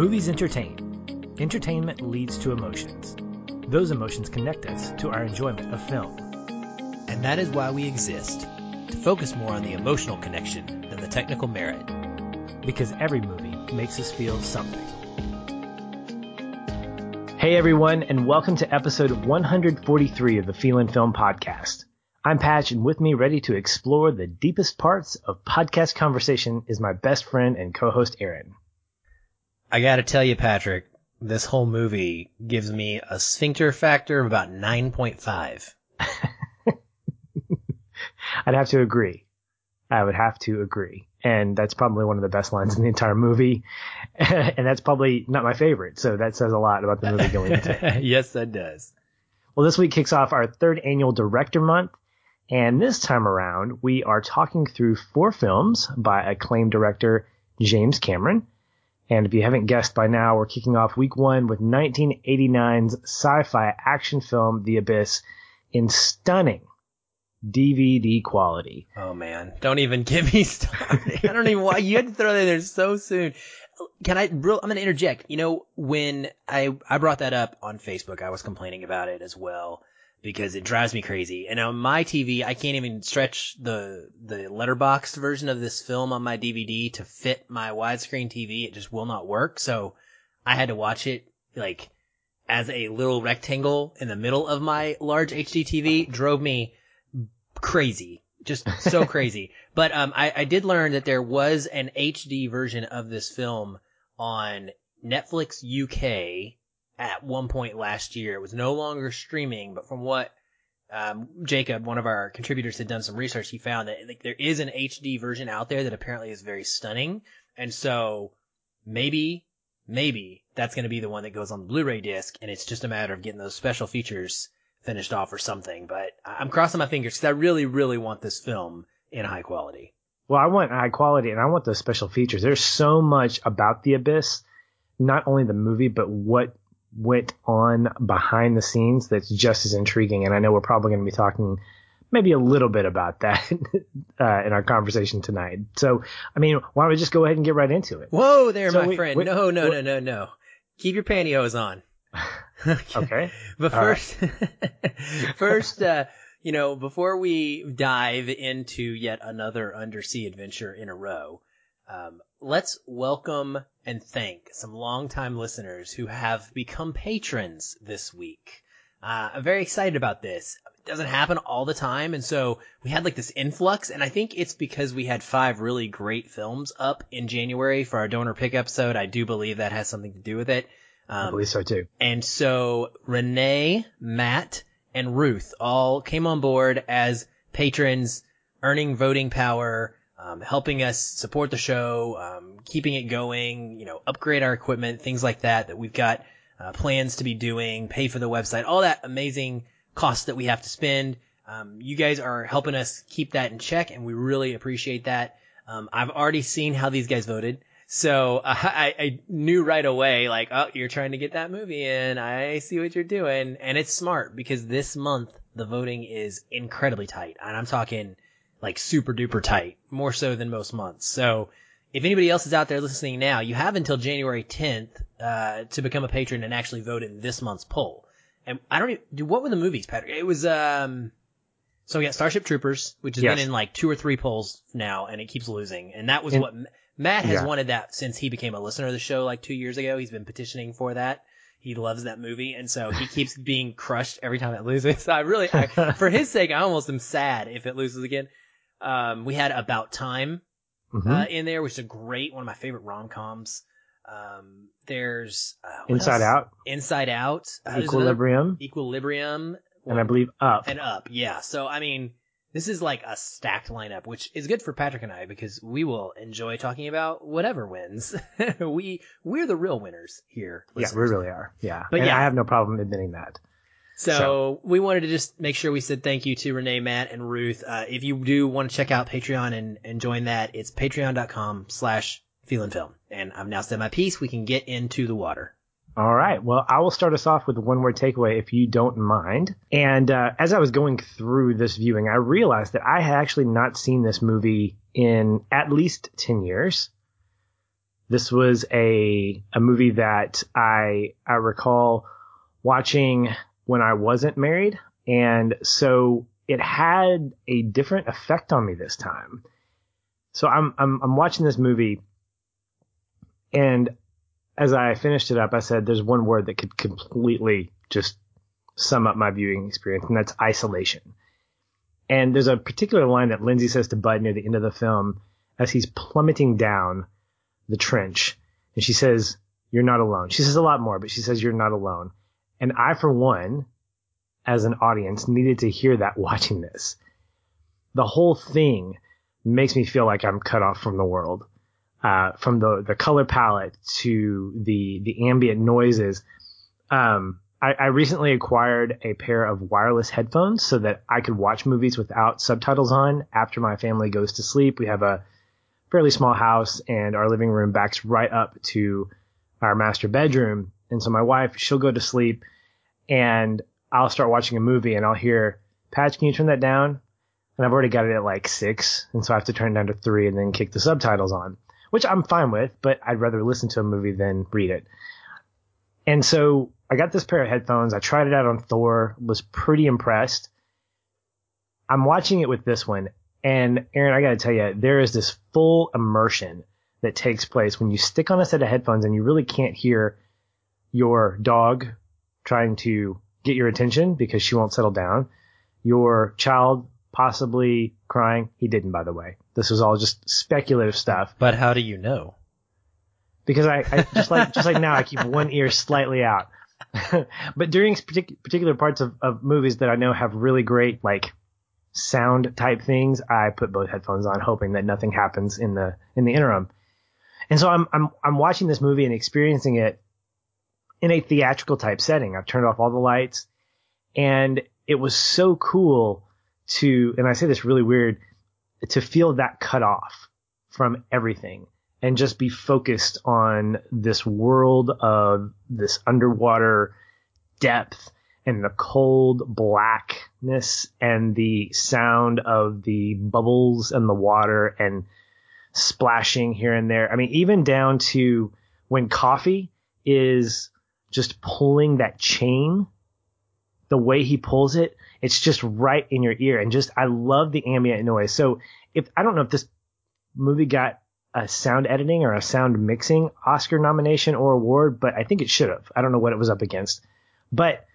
Movies entertain. Entertainment leads to emotions. Those emotions connect us to our enjoyment of film. And that is why we exist to focus more on the emotional connection than the technical merit. Because every movie makes us feel something. Hey everyone, and welcome to episode 143 of the Feelin' Film Podcast. I'm Patch, and with me, ready to explore the deepest parts of podcast conversation, is my best friend and co-host Aaron. I gotta tell you, Patrick, this whole movie gives me a sphincter factor of about 9.5. I'd have to agree. I would have to agree. And that's probably one of the best lines in the entire movie. and that's probably not my favorite. So that says a lot about the movie going into it. yes, that does. Well, this week kicks off our third annual Director Month. And this time around, we are talking through four films by acclaimed director James Cameron. And if you haven't guessed by now, we're kicking off week one with 1989's sci-fi action film, The Abyss, in stunning DVD quality. Oh man, don't even get me started. I don't even why you had to throw that in there so soon. Can I? Real, I'm gonna interject. You know, when I I brought that up on Facebook, I was complaining about it as well because it drives me crazy. And on my TV, I can't even stretch the the letterboxed version of this film on my DVD to fit my widescreen TV. It just will not work. So I had to watch it like as a little rectangle in the middle of my large HD TV. Drove me crazy. Just so crazy. But um, I, I did learn that there was an HD version of this film on Netflix UK at one point last year. It was no longer streaming, but from what um, Jacob, one of our contributors, had done some research, he found that like, there is an HD version out there that apparently is very stunning. And so maybe, maybe that's going to be the one that goes on the Blu-ray disc, and it's just a matter of getting those special features finished off or something. But I'm crossing my fingers because I really, really want this film in high quality. Well, I want high quality and I want those special features. There's so much about The Abyss, not only the movie, but what went on behind the scenes that's just as intriguing. And I know we're probably going to be talking maybe a little bit about that uh, in our conversation tonight. So, I mean, why don't we just go ahead and get right into it? Whoa there, so my we, friend. We, no, no, no, no, no. Keep your pantyhose on. okay. But first, right. first, uh, you know, before we dive into yet another undersea adventure in a row, um, let's welcome and thank some longtime listeners who have become patrons this week. Uh, I'm very excited about this. It doesn't happen all the time, and so we had like this influx, and I think it's because we had five really great films up in January for our donor pick episode. I do believe that has something to do with it. Um, I believe so too. And so Renee, Matt, and Ruth all came on board as patrons, earning voting power, um, helping us support the show, um, keeping it going, you know, upgrade our equipment, things like that, that we've got uh, plans to be doing, pay for the website, all that amazing costs that we have to spend. Um, you guys are helping us keep that in check, and we really appreciate that. Um, I've already seen how these guys voted. So uh, I, I knew right away, like, oh, you're trying to get that movie in. I see what you're doing. And it's smart because this month the voting is incredibly tight. And I'm talking like super duper tight, more so than most months. So if anybody else is out there listening now, you have until January 10th uh, to become a patron and actually vote in this month's poll. And I don't even, do what were the movies, Patrick? It was um so we got Starship Troopers, which has yes. been in like two or three polls now, and it keeps losing. And that was and, what Matt has yeah. wanted that since he became a listener of the show like two years ago. He's been petitioning for that. He loves that movie, and so he keeps being crushed every time it loses. So I really, I, for his sake, I almost am sad if it loses again. Um, we had About Time mm-hmm. uh, in there, which is a great one of my favorite rom coms. Um, there's uh, Inside else? Out, Inside Out, uh, Equilibrium, Equilibrium, and I believe Up, and Up. Yeah. So I mean, this is like a stacked lineup, which is good for Patrick and I because we will enjoy talking about whatever wins. we we're the real winners here. Listeners. Yeah, we really are. Yeah, but and yeah, I have no problem admitting that. So, so, we wanted to just make sure we said thank you to Renee, Matt, and Ruth. Uh, if you do want to check out Patreon and, and join that, it's patreon.com slash feelin' film. And I've now said my piece. We can get into the water. All right. Well, I will start us off with one word takeaway if you don't mind. And uh, as I was going through this viewing, I realized that I had actually not seen this movie in at least 10 years. This was a a movie that I I recall watching when I wasn't married, and so it had a different effect on me this time. So I'm I'm I'm watching this movie, and as I finished it up, I said, "There's one word that could completely just sum up my viewing experience, and that's isolation." And there's a particular line that Lindsey says to Bud near the end of the film as he's plummeting down the trench, and she says, "You're not alone." She says a lot more, but she says, "You're not alone." And I, for one, as an audience, needed to hear that watching this. The whole thing makes me feel like I'm cut off from the world. Uh, from the, the color palette to the, the ambient noises. Um, I, I recently acquired a pair of wireless headphones so that I could watch movies without subtitles on after my family goes to sleep. We have a fairly small house and our living room backs right up to our master bedroom. And so my wife, she'll go to sleep and I'll start watching a movie and I'll hear, Patch, can you turn that down? And I've already got it at like six. And so I have to turn it down to three and then kick the subtitles on, which I'm fine with, but I'd rather listen to a movie than read it. And so I got this pair of headphones. I tried it out on Thor, was pretty impressed. I'm watching it with this one. And Aaron, I got to tell you, there is this full immersion that takes place when you stick on a set of headphones and you really can't hear your dog trying to get your attention because she won't settle down. Your child possibly crying. He didn't, by the way. This was all just speculative stuff. But how do you know? Because I, I just like just like now, I keep one ear slightly out. but during partic- particular parts of, of movies that I know have really great like sound type things, I put both headphones on, hoping that nothing happens in the in the interim. And so I'm I'm I'm watching this movie and experiencing it in a theatrical type setting. I've turned off all the lights and it was so cool to, and I say this really weird, to feel that cut off from everything and just be focused on this world of this underwater depth and the cold blackness and the sound of the bubbles and the water and splashing here and there. I mean, even down to when Coffey is just pulling that chain, the way he pulls it, it's just right in your ear. And just, I love the ambient noise. So if, I don't know if this movie got a sound editing or a sound mixing Oscar nomination or award, but I think it should have. I don't know what it was up against, but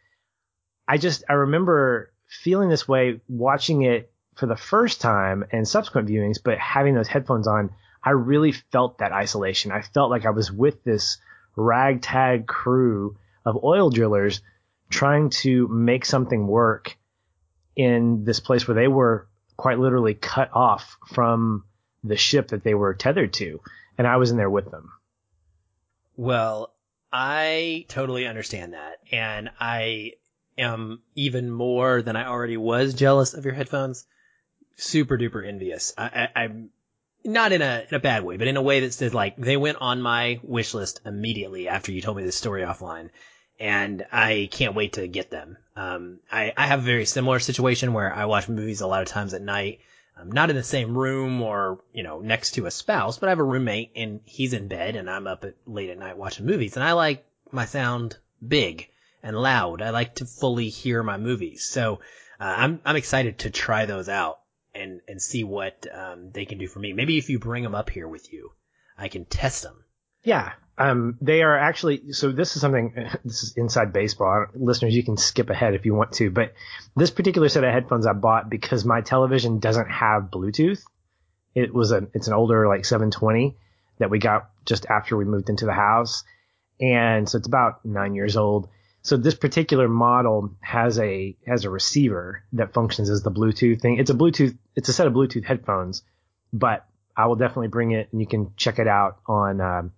I just, I remember feeling this way watching it for the first time and subsequent viewings, but having those headphones on, I really felt that isolation. I felt like I was with this ragtag crew of oil drillers trying to make something work in this place where they were quite literally cut off from the ship that they were tethered to. And I was in there with them. Well, I totally understand that. And I am even more than I already was jealous of your headphones. Super duper envious. I, I, I'm not in a in a bad way, but in a way that says like they went on my wish list immediately after you told me this story offline, and I can't wait to get them. Um, I I have a very similar situation where I watch movies a lot of times at night. I'm not in the same room or you know next to a spouse, but I have a roommate and he's in bed and I'm up at, late at night watching movies, and I like my sound big and loud. I like to fully hear my movies, so uh, I'm I'm excited to try those out and and see what um, they can do for me. Maybe if you bring them up here with you, I can test them. Yeah, um, they are actually. So this is something. This is inside baseball. Listeners, you can skip ahead if you want to. But this particular set of headphones I bought because my television doesn't have Bluetooth. It was a. It's an older like 720 that we got just after we moved into the house, and so it's about nine years old. So this particular model has a has a receiver that functions as the Bluetooth thing. It's a Bluetooth. It's a set of Bluetooth headphones, but I will definitely bring it and you can check it out on. Um,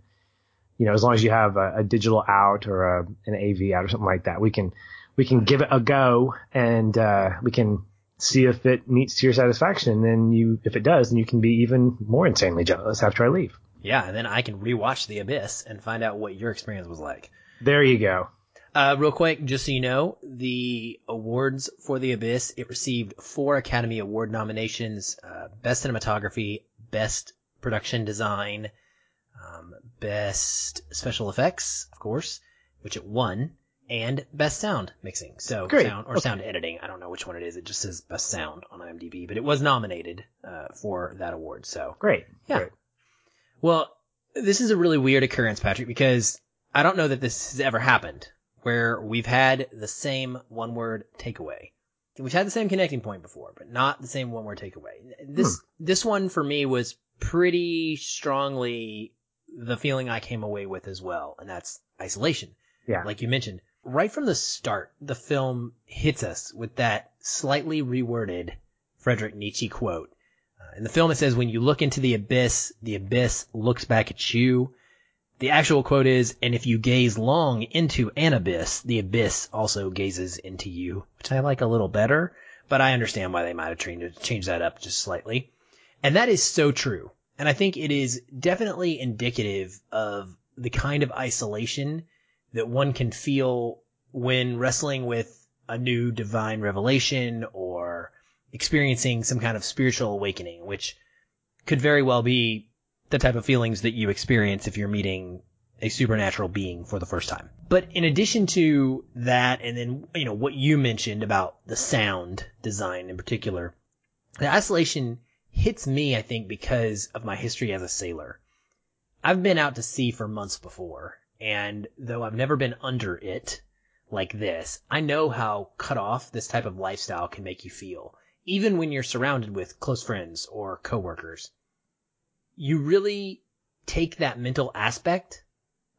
you know, as long as you have a, a digital out or a, an AV out or something like that, we can we can give it a go and uh, we can see if it meets to your satisfaction. And then you, if it does, then you can be even more insanely jealous after I leave. Yeah, and then I can rewatch The Abyss and find out what your experience was like. There you go. Uh, real quick, just so you know, the awards for The Abyss, it received four Academy Award nominations, uh, Best Cinematography, Best Production Design, Um, best special effects, of course, which it won, and best sound mixing. So Great. sound or Okay. sound editing. I don't know which one it is. It just says best sound on IMDb, but it was nominated uh, for that award. So Great. Yeah. Great. well, this is a really weird occurrence, Patrick, because I don't know that this has ever happened where we've had the same one word takeaway. We've had the same connecting point before, but not the same one word takeaway. This, this one for me was pretty strongly the feeling I came away with as well, and that's isolation. Yeah. Like you mentioned, right from the start, the film hits us with that slightly reworded Frederick Nietzsche quote. Uh, in the film, it says, when you look into the abyss, the abyss looks back at you. The actual quote is, and if you gaze long into an abyss, the abyss also gazes into you, which I like a little better, but I understand why they might have changed, that up just slightly. And that is so true. And I think it is definitely indicative of the kind of isolation that one can feel when wrestling with a new divine revelation or experiencing some kind of spiritual awakening, which could very well be the type of feelings that you experience if you're meeting a supernatural being for the first time. But in addition to that, and then, you know, what you mentioned about the sound design in particular, the isolation hits me, I think, because of my history as a sailor. I've been out to sea for months before, and though I've never been under it like this, I know how cut off this type of lifestyle can make you feel, even when you're surrounded with close friends or coworkers. You really take that mental aspect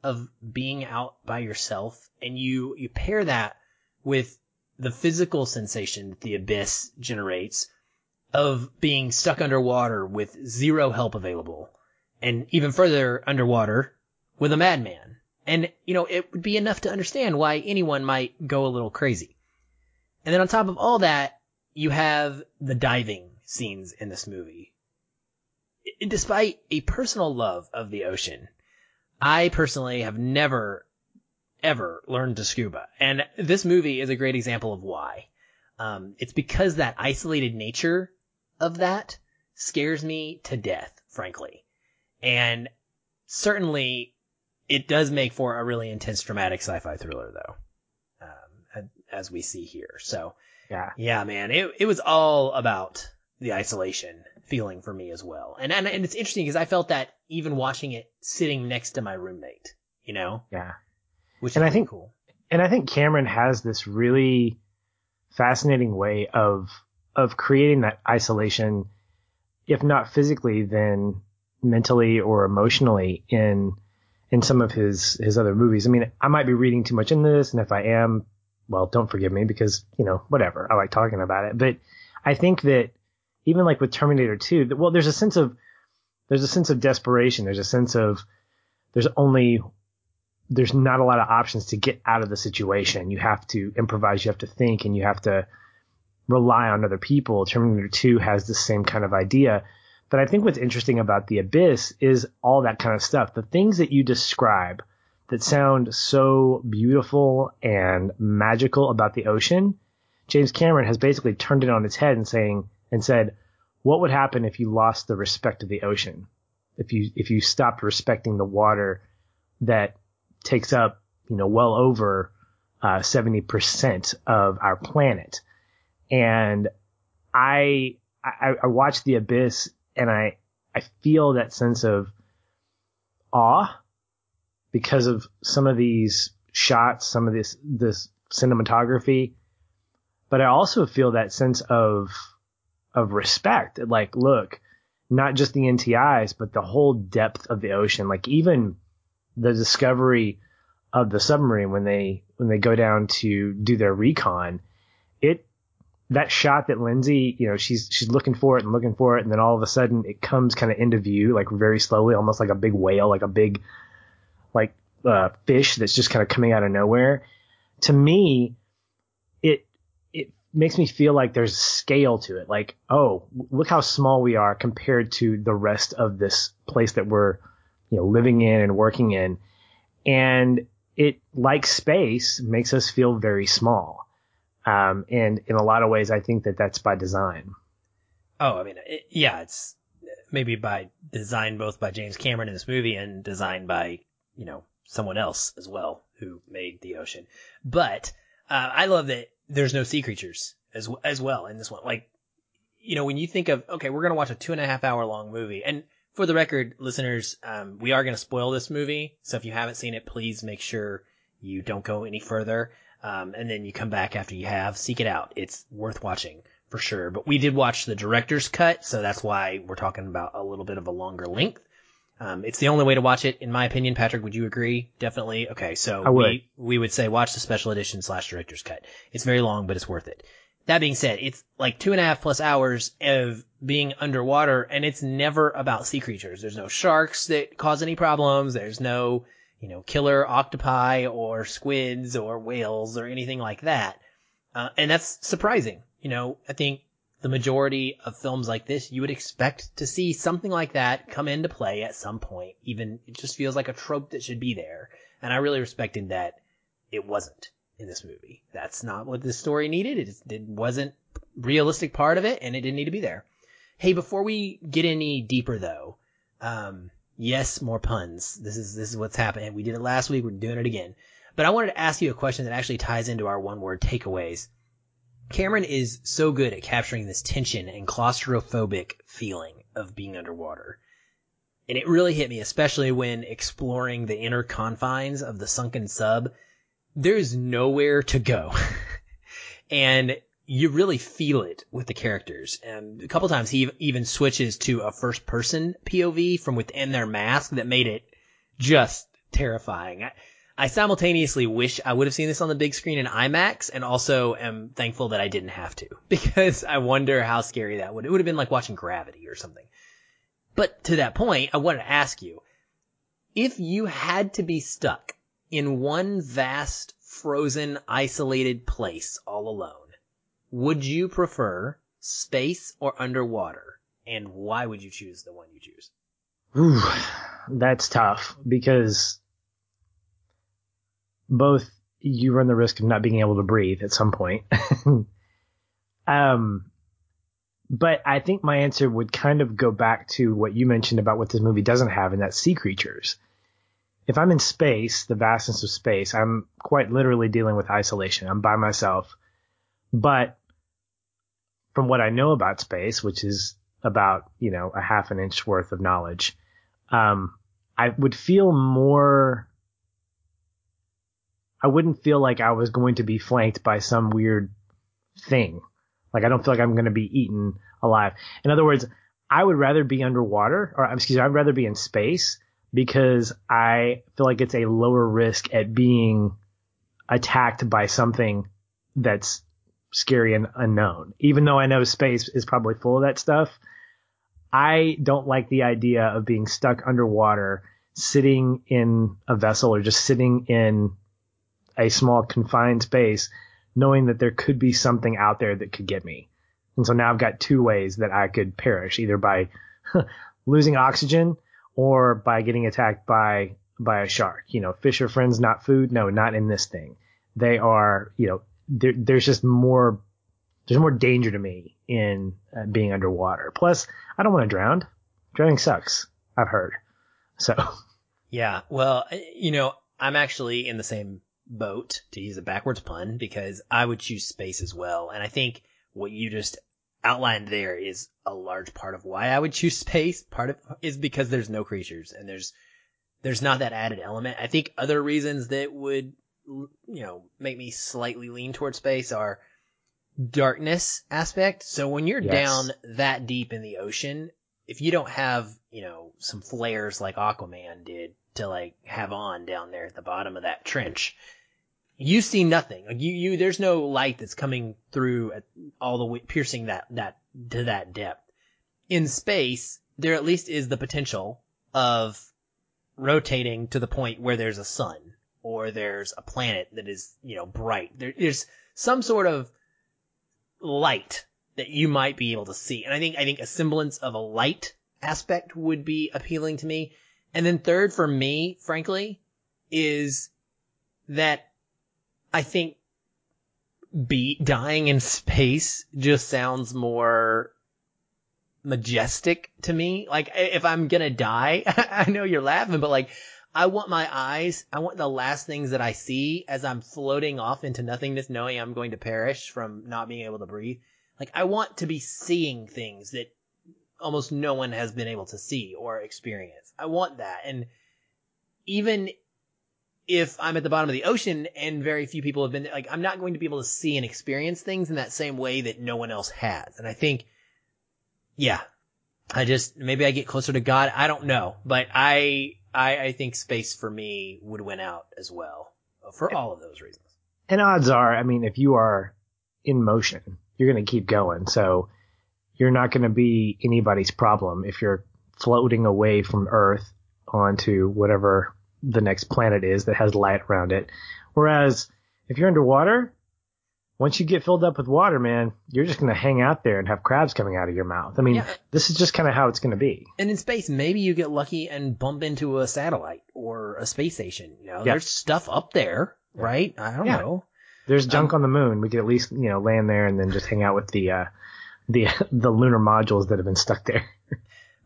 of being out by yourself and you, you pair that with the physical sensation that the abyss generates of being stuck underwater with zero help available and even further underwater with a madman. And, you know, it would be enough to understand why anyone might go a little crazy. And then on top of all that, you have the diving scenes in this movie. Despite a personal love of the ocean, I personally have never, ever learned to scuba. And this movie is a great example of why. Um, it's because that isolated nature of that scares me to death, frankly. And certainly it does make for a really intense dramatic sci-fi thriller though. Um, as we see here. So Yeah. yeah, man, it, it was all about the isolation feeling for me as well. And, and, and it's interesting because I felt that even watching it sitting next to my roommate, you know, Yeah. which And is I think- cool. and I think Cameron has this really fascinating way of of creating that isolation, if not physically, then mentally or emotionally in in some of his his other movies. I mean, I might be reading too much into this, and if I am, well, don't forgive me because you know whatever. I like talking about it, but I think that even like with Terminator 2, well, there's a sense of there's a sense of desperation. There's a sense of there's only there's not a lot of options to get out of the situation. You have to improvise, you have to think, and you have to rely on other people. Terminator 2 has the same kind of idea. But I think what's interesting about The Abyss is all that kind of stuff. The things that you describe that sound so beautiful and magical about the ocean, James Cameron has basically turned it on its head and saying and said, what would happen if you lost the respect of the ocean? If you if you stopped respecting the water that takes up, you know, well over uh, 70% of our planet. And I, I, I watch The Abyss and I, I feel that sense of awe because of some of these shots, some of this, this cinematography. But I also feel that sense of, of respect. Like, look, not just the NTIs, but the whole depth of the ocean. Like even the discovery of the submarine when they when they go down to do their recon, it that shot that Lindsey, you know, she's she's looking for it and looking for it, and then all of a sudden it comes kind of into view, like very slowly, almost like a big whale, like a big like uh, fish that's just kind of coming out of nowhere. To me, makes me feel like there's scale to it. Like, oh, look how small we are compared to the rest of this place that we're you know living in and working in and it like space makes us feel very small um, and in a lot of ways i think that that's by design Oh, I mean, it, yeah, it's maybe by design both by James Cameron in this movie and designed by, you know, someone else as well who made the ocean. But, uh, I love that there's no sea creatures as, as well in this one. Like, you know, when you think of, okay, we're to watch a two and a half hour long movie and for the record, listeners, um, we are to spoil this movie. So if you haven't seen it, please make sure you don't go any further. Um, and then you come back after you have, seek it out. It's worth watching for sure. But we did watch the director's cut, so that's why we're talking about a little bit of a longer length. Um, it's the only way to watch it, in my opinion. Patrick, would you agree? Definitely. Okay, so I would. we we would say watch the special edition slash director's cut. It's very long, but it's worth it. That being said, it's like two and a half plus hours of being underwater, and it's never about sea creatures. There's no sharks that cause any problems. There's no you know killer octopi or squids or whales or anything like that. Uh, and that's surprising. You know, I think the majority of films like this, you would expect to see something like that come into play at some point. Even it just feels like a trope that should be there. And I really respected that it wasn't in this movie. That's not what the story needed. It, it wasn't realistic part of it and it didn't need to be there. Hey, before we get any deeper though, um, yes, more puns. This is, this is what's happening. We did it last week. We're doing it again. But I wanted to ask you a question that actually ties into our one word takeaways. Cameron is so good at capturing this tension and claustrophobic feeling of being underwater. And it really hit me, especially when exploring the inner confines of the sunken sub. There's nowhere to go. and you really feel it with the characters. And a couple times he even switches to a first person POV from within their mask that made it just terrifying. I, I simultaneously wish I would have seen this on the big screen in IMAX and also am thankful that I didn't have to because I wonder how scary that would, it would have been like watching Gravity or something. But to that point, I wanted to ask you, if you had to be stuck in one vast, frozen, isolated place all alone, would you prefer space or underwater? And why would you choose the one you choose? Ooh, that's tough because both you run the risk of not being able to breathe at some point. um, but I think my answer would kind of go back to what you mentioned about what this movie doesn't have, and that's sea creatures. If I'm in space, the vastness of space, I'm quite literally dealing with isolation. I'm by myself. But from what I know about space, which is about, you know, a half an inch worth of knowledge, um, I would feel more I wouldn't feel like I was going to be flanked by some weird thing. Like I don't feel like I'm going to be eaten alive. In other words, I would rather be underwater or excuse me, I'd rather be in space because I feel like it's a lower risk at being attacked by something that's scary and unknown. Even though I know space is probably full of that stuff, I don't like the idea of being stuck underwater, sitting in a vessel or just sitting in a small confined space, knowing that there could be something out there that could get me. And so now I've got two ways that I could perish, either by losing oxygen or by getting attacked by by a shark. You know, fish are friends, not food. No, not in this thing. They are, you know, there, there's just more there's more danger to me in uh, being underwater. Plus, I don't want to drown. Drowning sucks. I've heard. So. Yeah. Well, you know, I'm actually in the same boat to use a backwards pun because I would choose space as well. And I think what you just outlined there is a large part of why I would choose space. Part of is because there's no creatures and there's there's not that added element. I think other reasons that would you know make me slightly lean towards space are darkness aspect. So when you're yes. down that deep in the ocean, if you don't have, you know, some flares like Aquaman did to like have on down there at the bottom of that trench, you see nothing. Like you, you, there's no light that's coming through at all the way, piercing that, that, to that depth. In space, there at least is the potential of rotating to the point where there's a sun or there's a planet that is, you know, bright. There, there's some sort of light that you might be able to see. And I think, I think a semblance of a light aspect would be appealing to me. And then third for me, frankly, is that I think be dying in space just sounds more majestic to me. Like if I'm gonna die, I know you're laughing, but like I want my eyes, I want the last things that I see as I'm floating off into nothingness, knowing I'm going to perish from not being able to breathe. Like I want to be seeing things that almost no one has been able to see or experience. I want that. And even if I'm at the bottom of the ocean and very few people have been there, like I'm not going to be able to see and experience things in that same way that no one else has. And I think, yeah, I just, maybe I get closer to God. I don't know, but I, I, I think space for me would win out as well for all of those reasons. And odds are, I mean, if you are in motion, you're going to keep going. So you're not going to be anybody's problem if you're floating away from Earth onto whatever the next planet is that has light around it. Whereas if you're underwater, once you get filled up with water, man, you're just going to hang out there and have crabs coming out of your mouth. I mean, yeah. this is just kind of how it's going to be. And in space, maybe you get lucky and bump into a satellite or a space station. You know, there's stuff up there, right? I don't know. There's junk um, on the moon. We could at least, you know, land there and then just hang out with the, uh, the, the lunar modules that have been stuck there.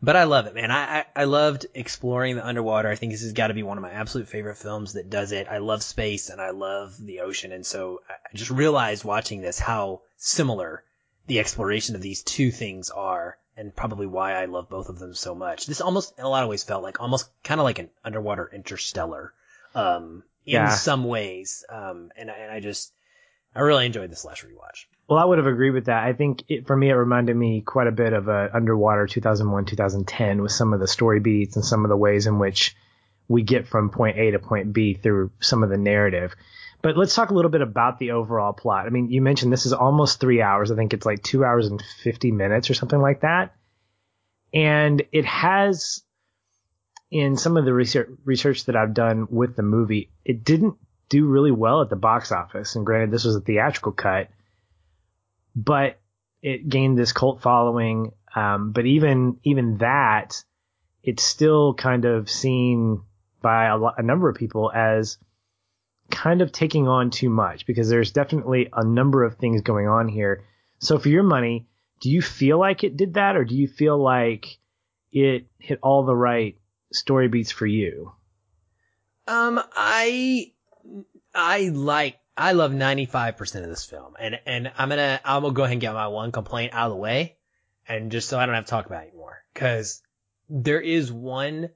But I love it, man. I, I, I loved exploring the underwater. I think this has got to be one of my absolute favorite films that does it. I love space and I love the ocean. And so I just realized watching this how similar the exploration of these two things are and probably why I love both of them so much. This almost, in a lot of ways, felt like almost kind of like an underwater interstellar, um, in yeah. some ways. Um, and, and I just, I really enjoyed this last rewatch. Well, I would have agreed with that. I think it, for me, it reminded me quite a bit of a Underwater 2001, 2010 with some of the story beats and some of the ways in which we get from point A to point B through some of the narrative. But let's talk a little bit about the overall plot. I mean, you mentioned this is almost three hours. I think it's like two hours and 50 minutes or something like that. And it has, in some of the research, research that I've done with the movie, it didn't do really well at the box office. And granted, this was a theatrical cut but it gained this cult following. Um, but even even that, it's still kind of seen by a, a number of people as kind of taking on too much because there's definitely a number of things going on here. So for your money, do you feel like it did that, or do you feel like it hit all the right story beats for you? Um, I I like I love 95% of this film. And, and I'm gonna, I'm gonna go ahead and get my one complaint out of the way. And just so I don't have to talk about it anymore. Cause there is one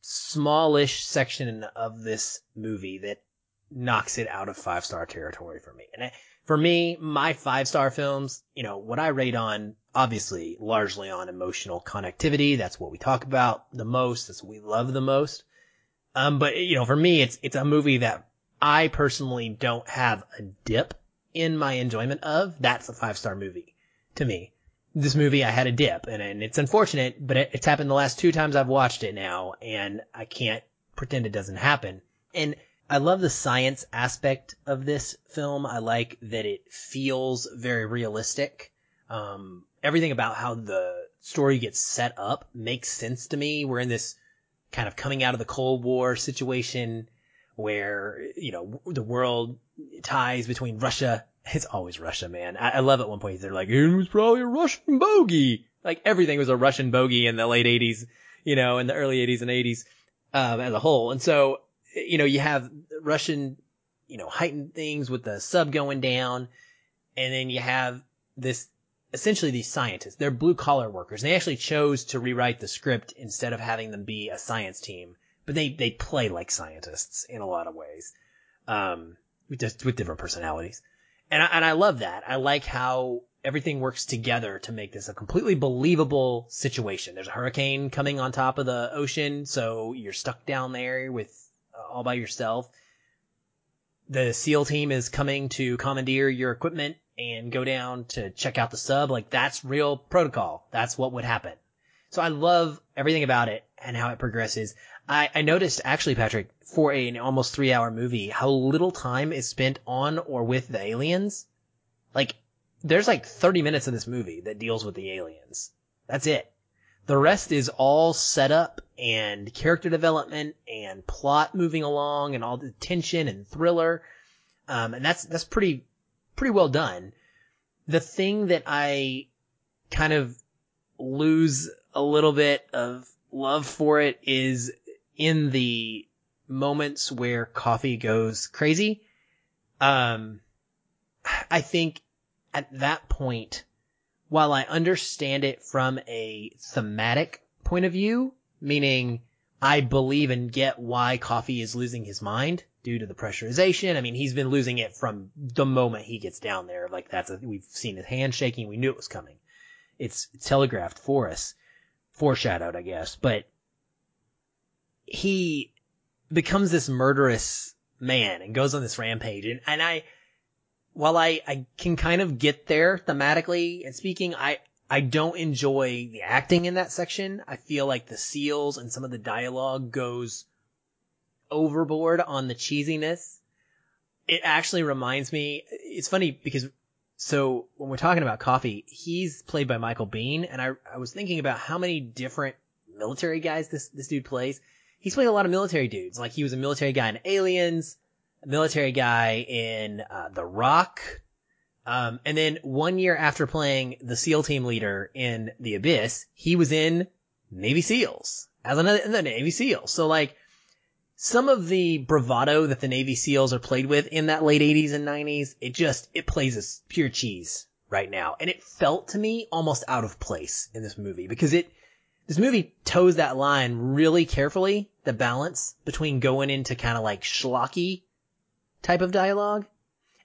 smallish section of this movie that knocks it out of five star territory for me. And it, for me, my five star films, you know, what I rate on, obviously, largely on emotional connectivity. That's what we talk about the most. That's what we love the most. Um, but you know, for me, it's, it's a movie that I personally don't have a dip in my enjoyment of, that's a five star movie to me. This movie, I had a dip and, and it's unfortunate, but it, it's happened the last two times I've watched it now and I can't pretend it doesn't happen. And I love the science aspect of this film. I like that it feels very realistic. Um, everything about how the story gets set up makes sense to me. We're in this kind of coming out of the Cold War situation where, you know, the world ties between Russia. It's always Russia, man. I, I love at one point they're like, it was probably a Russian bogey. Like everything was a Russian bogey in the late 80s, you know, in the early 80s and 80s, um, as a whole. And so, you know, you have Russian, you know, heightened things with the sub going down. And then you have this, essentially these scientists. They're blue collar workers. They actually chose to rewrite the script instead of having them be a science team but they they play like scientists in a lot of ways, um, just with different personalities, and I, and I love that. I like how everything works together to make this a completely believable situation. There's a hurricane coming on top of the ocean, so you're stuck down there with uh, all by yourself. The SEAL team is coming to commandeer your equipment and go down to check out the sub. Like that's real protocol. That's what would happen. So I love everything about it and how it progresses. I, I noticed actually, Patrick, for an almost three hour movie, how little time is spent on or with the aliens. Like, there's like 30 minutes of this movie that deals with the aliens. That's it. The rest is all setup and character development and plot moving along and all the tension and thriller. Um, and that's, that's pretty, pretty well done. The thing that I kind of lose a little bit of love for it is in the moments where Coffey goes crazy. Um, I think at that point, while I understand it from a thematic point of view, meaning I believe and get why Coffey is losing his mind due to the pressurization. I mean, he's been losing it from the moment he gets down there. Like that's a, we've seen his hand shaking. We knew it was coming. It's, telegraphed for us, foreshadowed, I guess, but he becomes this murderous man and goes on this rampage. And, and I, while I, I can kind of get there thematically and speaking, I, I don't enjoy the acting in that section. I feel like the seals and some of the dialogue goes overboard on the cheesiness. It actually reminds me, it's funny because so when we're talking about Coffey, he's played by Michael Biehn, and I, I was thinking about how many different military guys this, this dude plays. He's played a lot of military dudes. Like he was a military guy in Aliens, a military guy in uh, The Rock, um, and then one year after playing the SEAL team leader in The Abyss, he was in Navy SEALs as another the Navy SEALs. So like some of the bravado that the Navy SEALs are played with in that late 80s and 90s, it just it plays as pure cheese right now, and it felt to me almost out of place in this movie because it this movie toes that line really carefully, the balance between going into kind of like schlocky type of dialogue,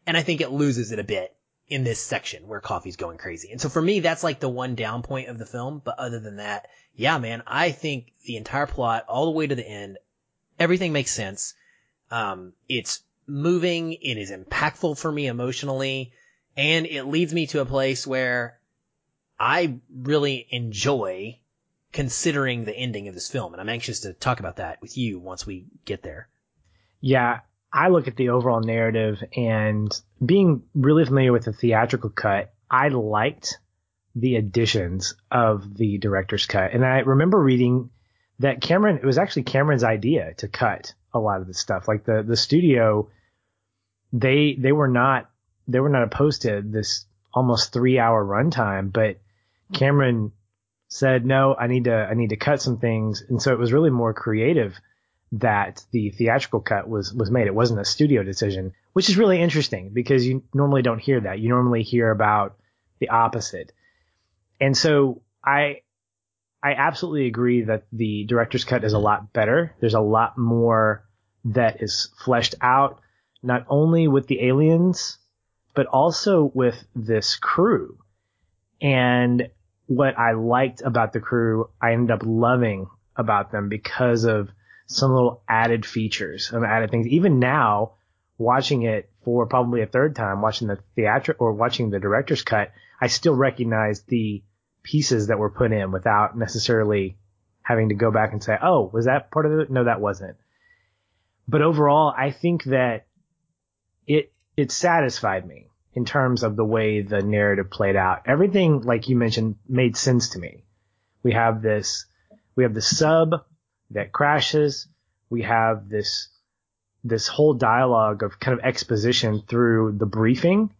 and I think it loses it a bit in this section where Coffey's going crazy. And so for me, that's like the one down point of the film. But other than that, yeah, man, I think the entire plot all the way to the end, everything makes sense. Um, it's moving. It is impactful for me emotionally and it leads me to a place where I really enjoy considering the ending of this film. And I'm anxious to talk about that with you once we get there. Yeah. I look at the overall narrative and being really familiar with the theatrical cut, I liked the additions of the director's cut. And I remember reading that Cameron, it was actually Cameron's idea to cut a lot of the stuff. Like the, the studio, they, they were not, they were not opposed to this almost three hour runtime, but Cameron said, no, I need to, I need to cut some things. And so it was really more creative that the theatrical cut was was made. It wasn't a studio decision, which is really interesting because you normally don't hear that. You normally hear about the opposite. And so I I absolutely agree that the director's cut is a lot better. There's a lot more that is fleshed out, not only with the aliens, but also with this crew. And what I liked about the crew, I ended up loving about them because of some little added features, some added things. Even now, watching it for probably a third time, watching the theatrical or watching the director's cut, I still recognize the pieces that were put in without necessarily having to go back and say, "Oh, was that part of it?" No, that wasn't. But overall, I think that it it satisfied me in terms of the way the narrative played out. Everything, like you mentioned, made sense to me. We have this, we have the sub that crashes. We have this this whole dialogue of kind of exposition through the briefing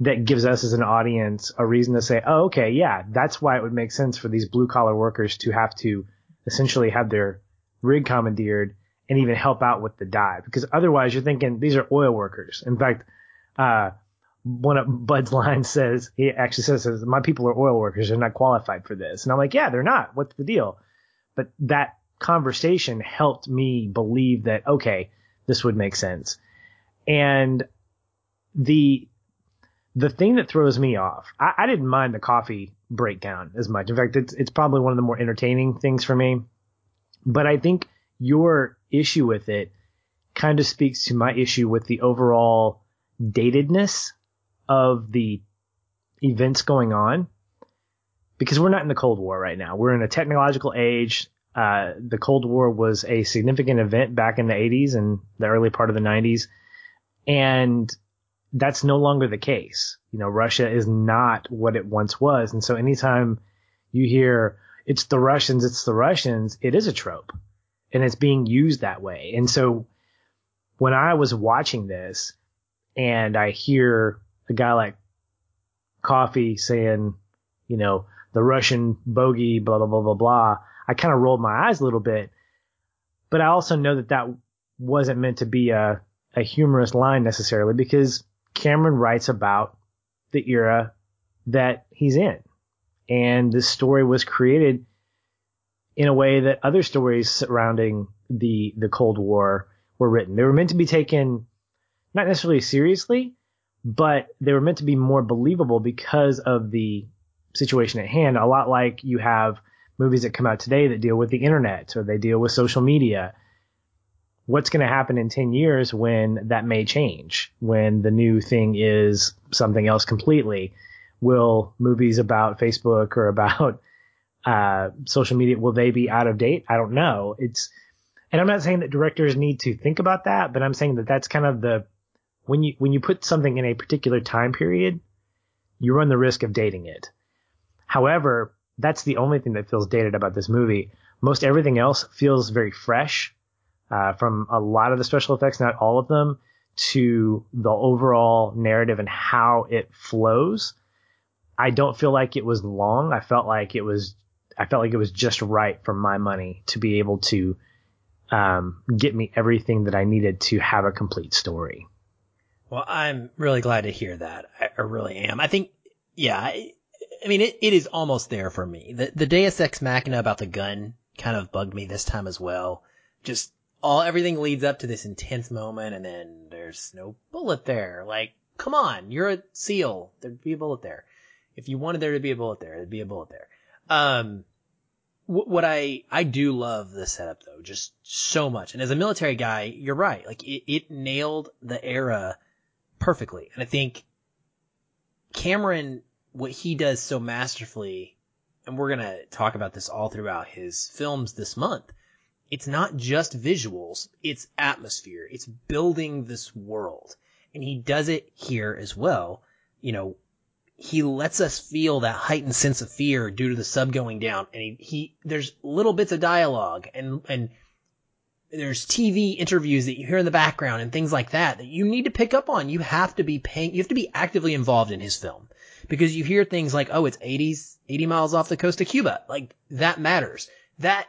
that gives us as an audience a reason to say, oh, okay, yeah, that's why it would make sense for these blue collar workers to have to essentially have their rig commandeered and even help out with the dive. Because otherwise you're thinking these are oil workers. In fact, uh, one of Bud's lines says, he actually says, says, my people are oil workers. They're not qualified for this. And I'm like, yeah, they're not. What's the deal? But that conversation helped me believe that, okay, this would make sense. And the, the thing that throws me off, I, I didn't mind the Coffey breakdown as much. In fact, it's, it's probably one of the more entertaining things for me. But I think your issue with it kind of speaks to my issue with the overall datedness of the events going on because we're not in the Cold War right now. We're in a technological age. Uh, the Cold War was a significant event back in the 80s and the early part of the 90s. And that's no longer the case. You know, Russia is not what it once was. And so anytime you hear it's the Russians, it's the Russians, it is a trope and it's being used that way. And so when I was watching this and I hear a guy like Coffey saying, you know, the Russian bogey, blah, blah, blah, blah, blah. I kind of rolled my eyes a little bit, but I also know that that wasn't meant to be a, a humorous line necessarily because Cameron writes about the era that he's in. And this story was created in a way that other stories surrounding the, the Cold War were written. They were meant to be taken not necessarily seriously, but they were meant to be more believable because of the situation at hand. A lot like you have movies that come out today that deal with the internet or they deal with social media. What's going to happen in 10 years when that may change? When the new thing is something else completely? Will movies about Facebook or about uh, social media, will they be out of date? I don't know. It's, and I'm not saying that directors need to think about that, but I'm saying that that's kind of the when you when you put something in a particular time period, you run the risk of dating it. However, that's the only thing that feels dated about this movie. Most everything else feels very fresh, uh, from a lot of the special effects, not all of them, to the overall narrative and how it flows. I don't feel like it was long. I felt like it was, I felt like it was just right for my money to be able to um, get me everything that I needed to have a complete story. Well, I'm really glad to hear that. I, I really am. I think, yeah, I, I mean, it, it is almost there for me. The, the Deus Ex Machina about the gun kind of bugged me this time as well. Just all, everything leads up to this intense moment and then there's no bullet there. Like, come on, you're a SEAL. There'd be a bullet there. If you wanted there to be a bullet there, there'd be a bullet there. Um, what I, I do love the setup though, just so much. And as a military guy, you're right. Like it, it nailed the era perfectly. And I think Cameron, what he does so masterfully, and we're going to talk about this all throughout his films this month. It's not just visuals, it's atmosphere. It's building this world. And he does it here as well. You know, he lets us feel that heightened sense of fear due to the sub going down. And he, he there's little bits of dialogue and, and there's TV interviews that you hear in the background and things like that that you need to pick up on. You have to be paying, you have to be actively involved in his film because you hear things like, oh, it's 80s, 80 miles off the coast of Cuba. Like that matters. That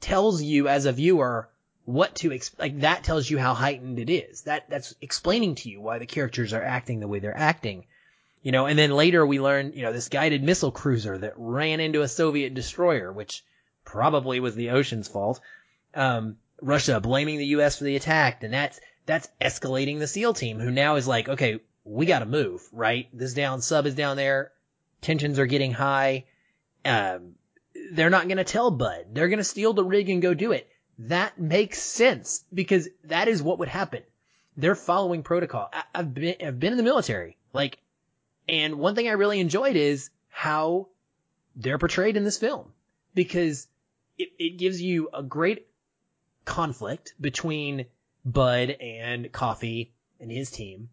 tells you as a viewer what to ex- like that tells you how heightened it is. That that's explaining to you why the characters are acting the way they're acting. You know, and then later we learn, you know, this guided missile cruiser that ran into a Soviet destroyer, which probably was the ocean's fault. Um, Russia blaming the U.S. for the attack, and that's that's escalating the SEAL team, who now is like, okay, we got to move, right? This down sub is down there, tensions are getting high. Um, they're not going to tell Bud. They're going to steal the rig and go do it. That makes sense because that is what would happen. They're following protocol. I, have been I've been in the military, like, and one thing I really enjoyed is how they're portrayed in this film because it, it gives you a great conflict between Bud and Coffey and his team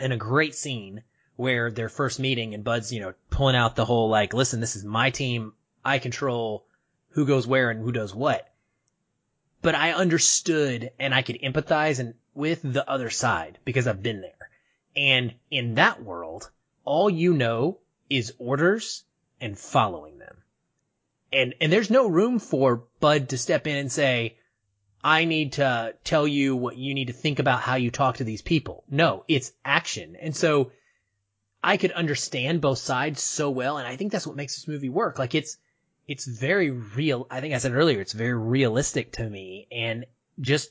and a great scene where their first meeting and Bud's, you know, pulling out the whole like, listen, this is my team. I control who goes where and who does what. But I understood and I could empathize and with the other side because I've been there. And in that world, all you know is orders and following them. And, and there's no room for Bud to step in and say, I need to tell you what you need to think about how you talk to these people. No, it's action. And so I could understand both sides so well. And I think that's what makes this movie work. Like it's, it's very real. I think I said earlier, it's very realistic to me. And just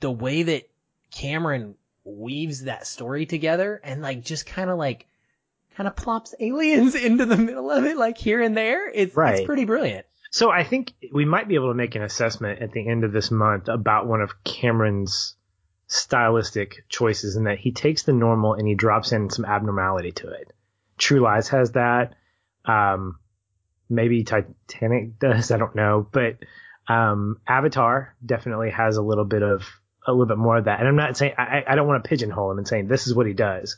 the way that Cameron weaves that story together and like just kind of like, kind of plops aliens into the middle of it, like here and there. It's, right. it's pretty brilliant. So I think we might be able to make an assessment at the end of this month about one of Cameron's stylistic choices in that he takes the normal and he drops in some abnormality to it. True Lies has that. Um, maybe Titanic does. I don't know, but um, Avatar definitely has a little bit of a little bit more of that. And I'm not saying I, I don't want to pigeonhole him and saying this is what he does,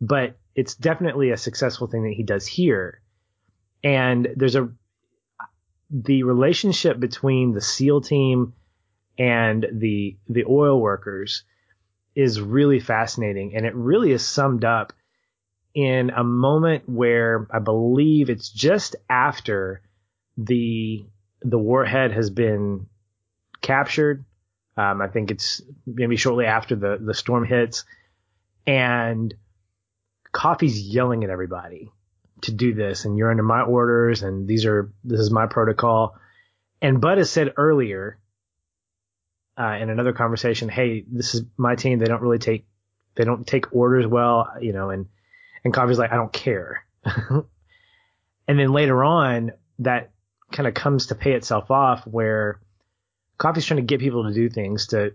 but it's definitely a successful thing that he does here. And there's a the relationship between the SEAL team and the the oil workers is really fascinating, and it really is summed up in a moment where I believe it's just after the the warhead has been captured. Um, I think it's maybe shortly after the the storm hits, and Coffey's yelling at everybody to do this, and you're under my orders, and these are this is my protocol. And Bud has said earlier uh, in another conversation, "Hey, this is my team. They don't really take they don't take orders well, you know." And and Coffey's like, "I don't care." and then later on, that kind of comes to pay itself off, where Coffey's trying to get people to do things to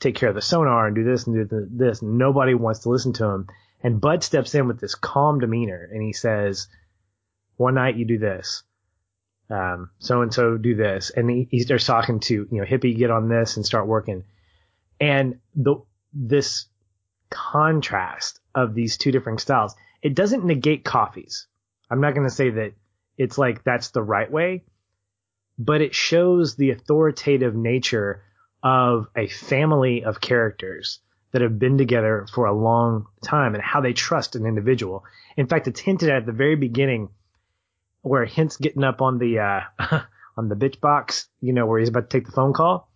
take care of the sonar and do this and do this. Nobody wants to listen to him. And Bud steps in with this calm demeanor and he says, one night you do this. Um, so and so do this. And he, he starts talking to, you know, hippie, get on this and start working. And the, this contrast of these two different styles, it doesn't negate Coffey's. I'm not going to say that it's like that's the right way, but it shows the authoritative nature of a family of characters that have been together for a long time and how they trust an individual. In fact, it's hinted at the very beginning where Hint's getting up on the, uh, on the bitch box, you know, where he's about to take the phone call.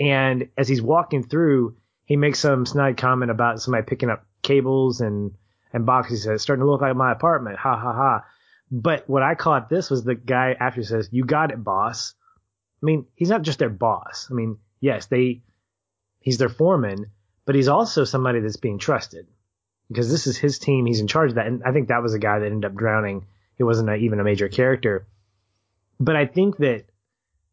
And as he's walking through, he makes some snide comment about somebody picking up cables and, and boxes. He says, starting to look like my apartment. Ha ha ha. But what I caught this was the guy after says, you got it, boss. I mean, he's not just their boss. I mean, yes, they, he's their foreman, but he's also somebody that's being trusted because this is his team. He's in charge of that. And I think that was a guy that ended up drowning. He wasn't a, even a major character. But I think that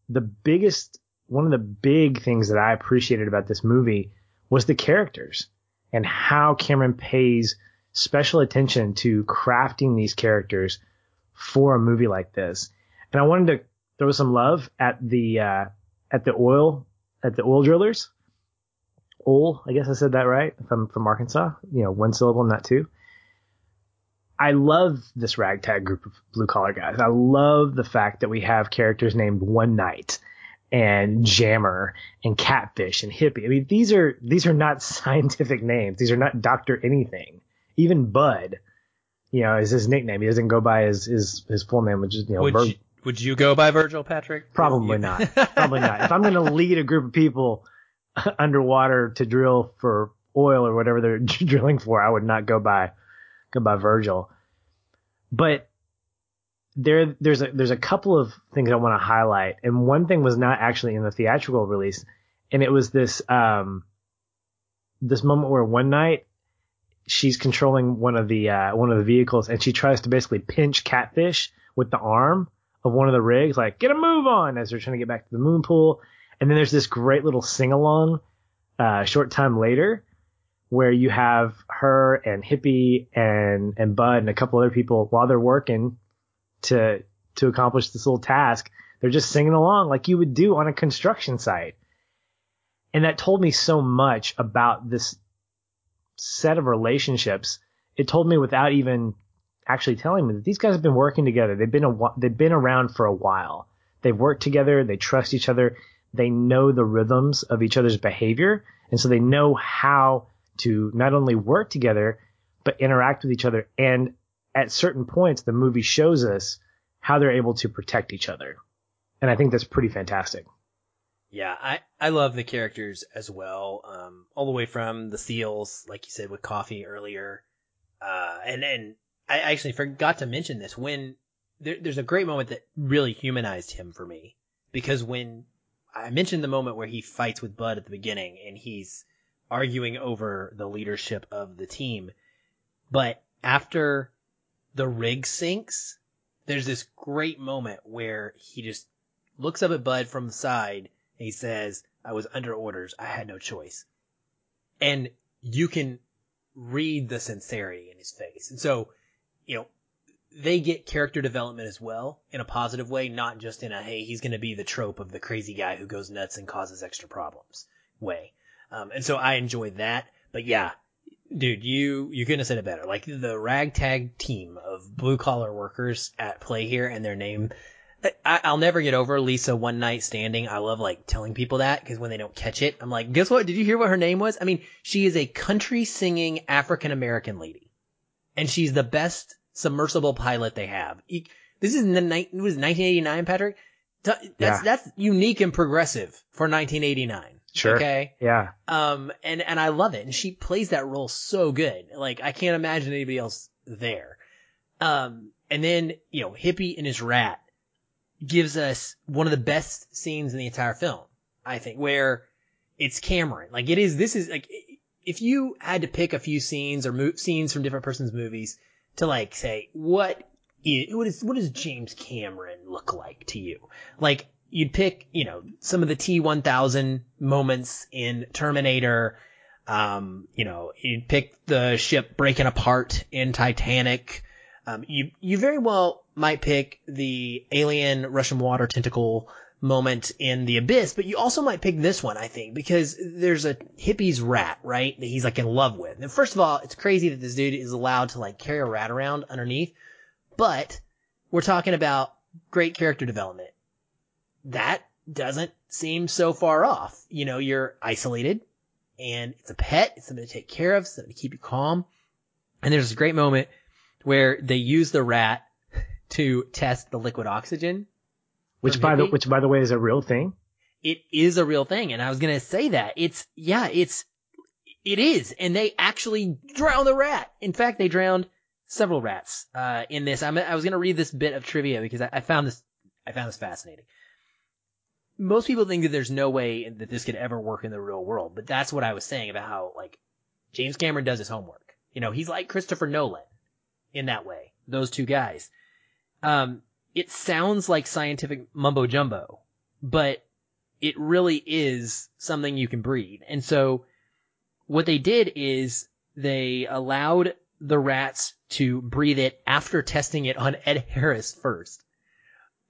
the biggest, one of the big things that I appreciated about this movie was the characters and how Cameron pays special attention to crafting these characters for a movie like this. And I wanted to throw some love at the, uh, at the oil, at the oil drillers Ole, I guess I said that right. From from Arkansas, you know, one syllable, not two. I love this ragtag group of blue collar guys. I love the fact that we have characters named One Night and Jammer and Catfish and Hippie. I mean, these are these are not scientific names. These are not Doctor Anything. Even Bud, you know, is his nickname. He doesn't go by his his, his full name, which is you know. Would, you, would you go by Virgil, Patrick? Probably not. Probably not. If I'm going to lead a group of people underwater to drill for oil or whatever they're drilling for, I would not go by go by Virgil. But there there's a there's a couple of things I want to highlight, and one thing was not actually in the theatrical release, and it was this um this moment where one night she's controlling one of the uh, one of the vehicles, and she tries to basically pinch Catfish with the arm of one of the rigs, like get a move on as they're trying to get back to the moon pool. And then there's this great little sing along, uh, short time later where you have her and Hippie and, and Bud and a couple other people while they're working to, to accomplish this little task. They're just singing along like you would do on a construction site. And that told me so much about this set of relationships. It told me without even actually telling me that these guys have been working together. They've been a, they've been around for a while. They've worked together. They trust each other they know the rhythms of each other's behavior. And so they know how to not only work together, but interact with each other. And at certain points, the movie shows us how they're able to protect each other. And I think that's pretty fantastic. Yeah, I, I love the characters as well. Um, all the way from the seals, like you said, with Coffey earlier. Uh, and then I actually forgot to mention this when there, there's a great moment that really humanized him for me because when I mentioned the moment where he fights with Bud at the beginning and he's arguing over the leadership of the team. But after the rig sinks, there's this great moment where he just looks up at Bud from the side and he says, I was under orders. I had no choice. And you can read the sincerity in his face. And so, you know, they get character development as well in a positive way, not just in a hey he's going to be the trope of the crazy guy who goes nuts and causes extra problems way. Um, and so I enjoy that. But yeah, dude, you you couldn't have said it better. Like the ragtag team of blue collar workers at play here and their name. I, will never get over Lisa one night standing. I love like telling people that because when they don't catch it, I'm like, guess what? Did you hear what her name was? I mean, she is a country singing African American lady and she's the best submersible pilot they have. This is in the it was 1989, Patrick. That's Yeah. that's unique and progressive for 1989. Sure. Okay. Yeah. Um, and, and I love it. And she plays that role so good. Like, I can't imagine anybody else there. Um, and then, you know, Hippie and his rat gives us one of the best scenes in the entire film, I think, where it's Cameron. Like, it is, this is like, if you had to pick a few scenes or mo- scenes from different person's movies to like say, what is, what is, what does James Cameron look like to you? Like, you'd pick, you know, some of the T1000 moments in Terminator. Um, you know, you'd pick the ship breaking apart in Titanic. Um, you, you very well might pick the alien Russian water tentacle moment in the abyss, but you also might pick this one, I think, because there's a hippie's rat, right? That he's like in love with. And first of all, it's crazy that this dude is allowed to like carry a rat around underneath, but we're talking about great character development that doesn't seem so far off. You know, you're isolated and it's a pet. It's something to take care of, something to keep you calm. And there's a great moment where they use the rat to test the liquid oxygen. Which by the which by the way is a real thing. It is a real thing. And I was going to say that it's, yeah, it's, it is. And they actually drown the rat. In fact, they drowned several rats, uh, in this. I'm, I was going to read this bit of trivia because I, I found this, I found this fascinating. Most people think that there's no way that this could ever work in the real world, but that's what I was saying about how, like, James Cameron does his homework. You know, he's like Christopher Nolan in that way. Those two guys. Um, it sounds like scientific mumbo jumbo, but it really is something you can breed. And so what they did is they allowed the rats to breathe it after testing it on Ed Harris first.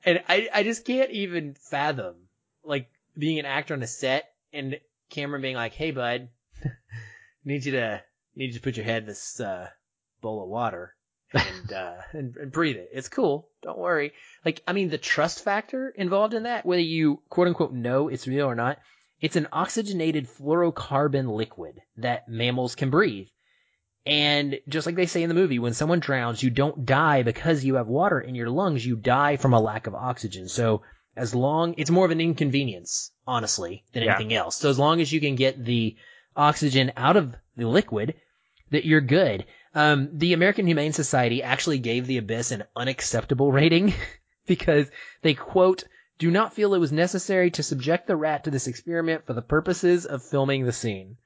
And I, I just can't even fathom like being an actor on a set and Cameron being like, Hey bud, need you to, need you to put your head in this, uh, bowl of water and, uh, and, and breathe it. It's cool. Don't worry. Like, I mean, the trust factor involved in that, whether you quote unquote know it's real or not, it's an oxygenated fluorocarbon liquid that mammals can breathe. And just like they say in the movie, when someone drowns, you don't die because you have water in your lungs. You die from a lack of oxygen. So as long, it's more of an inconvenience, honestly, than Yeah. anything else. So as long as you can get the oxygen out of the liquid, that you're good. Um, the American Humane Society actually gave The Abyss an unacceptable rating because they quote, do not feel it was necessary to subject the rat to this experiment for the purposes of filming the scene.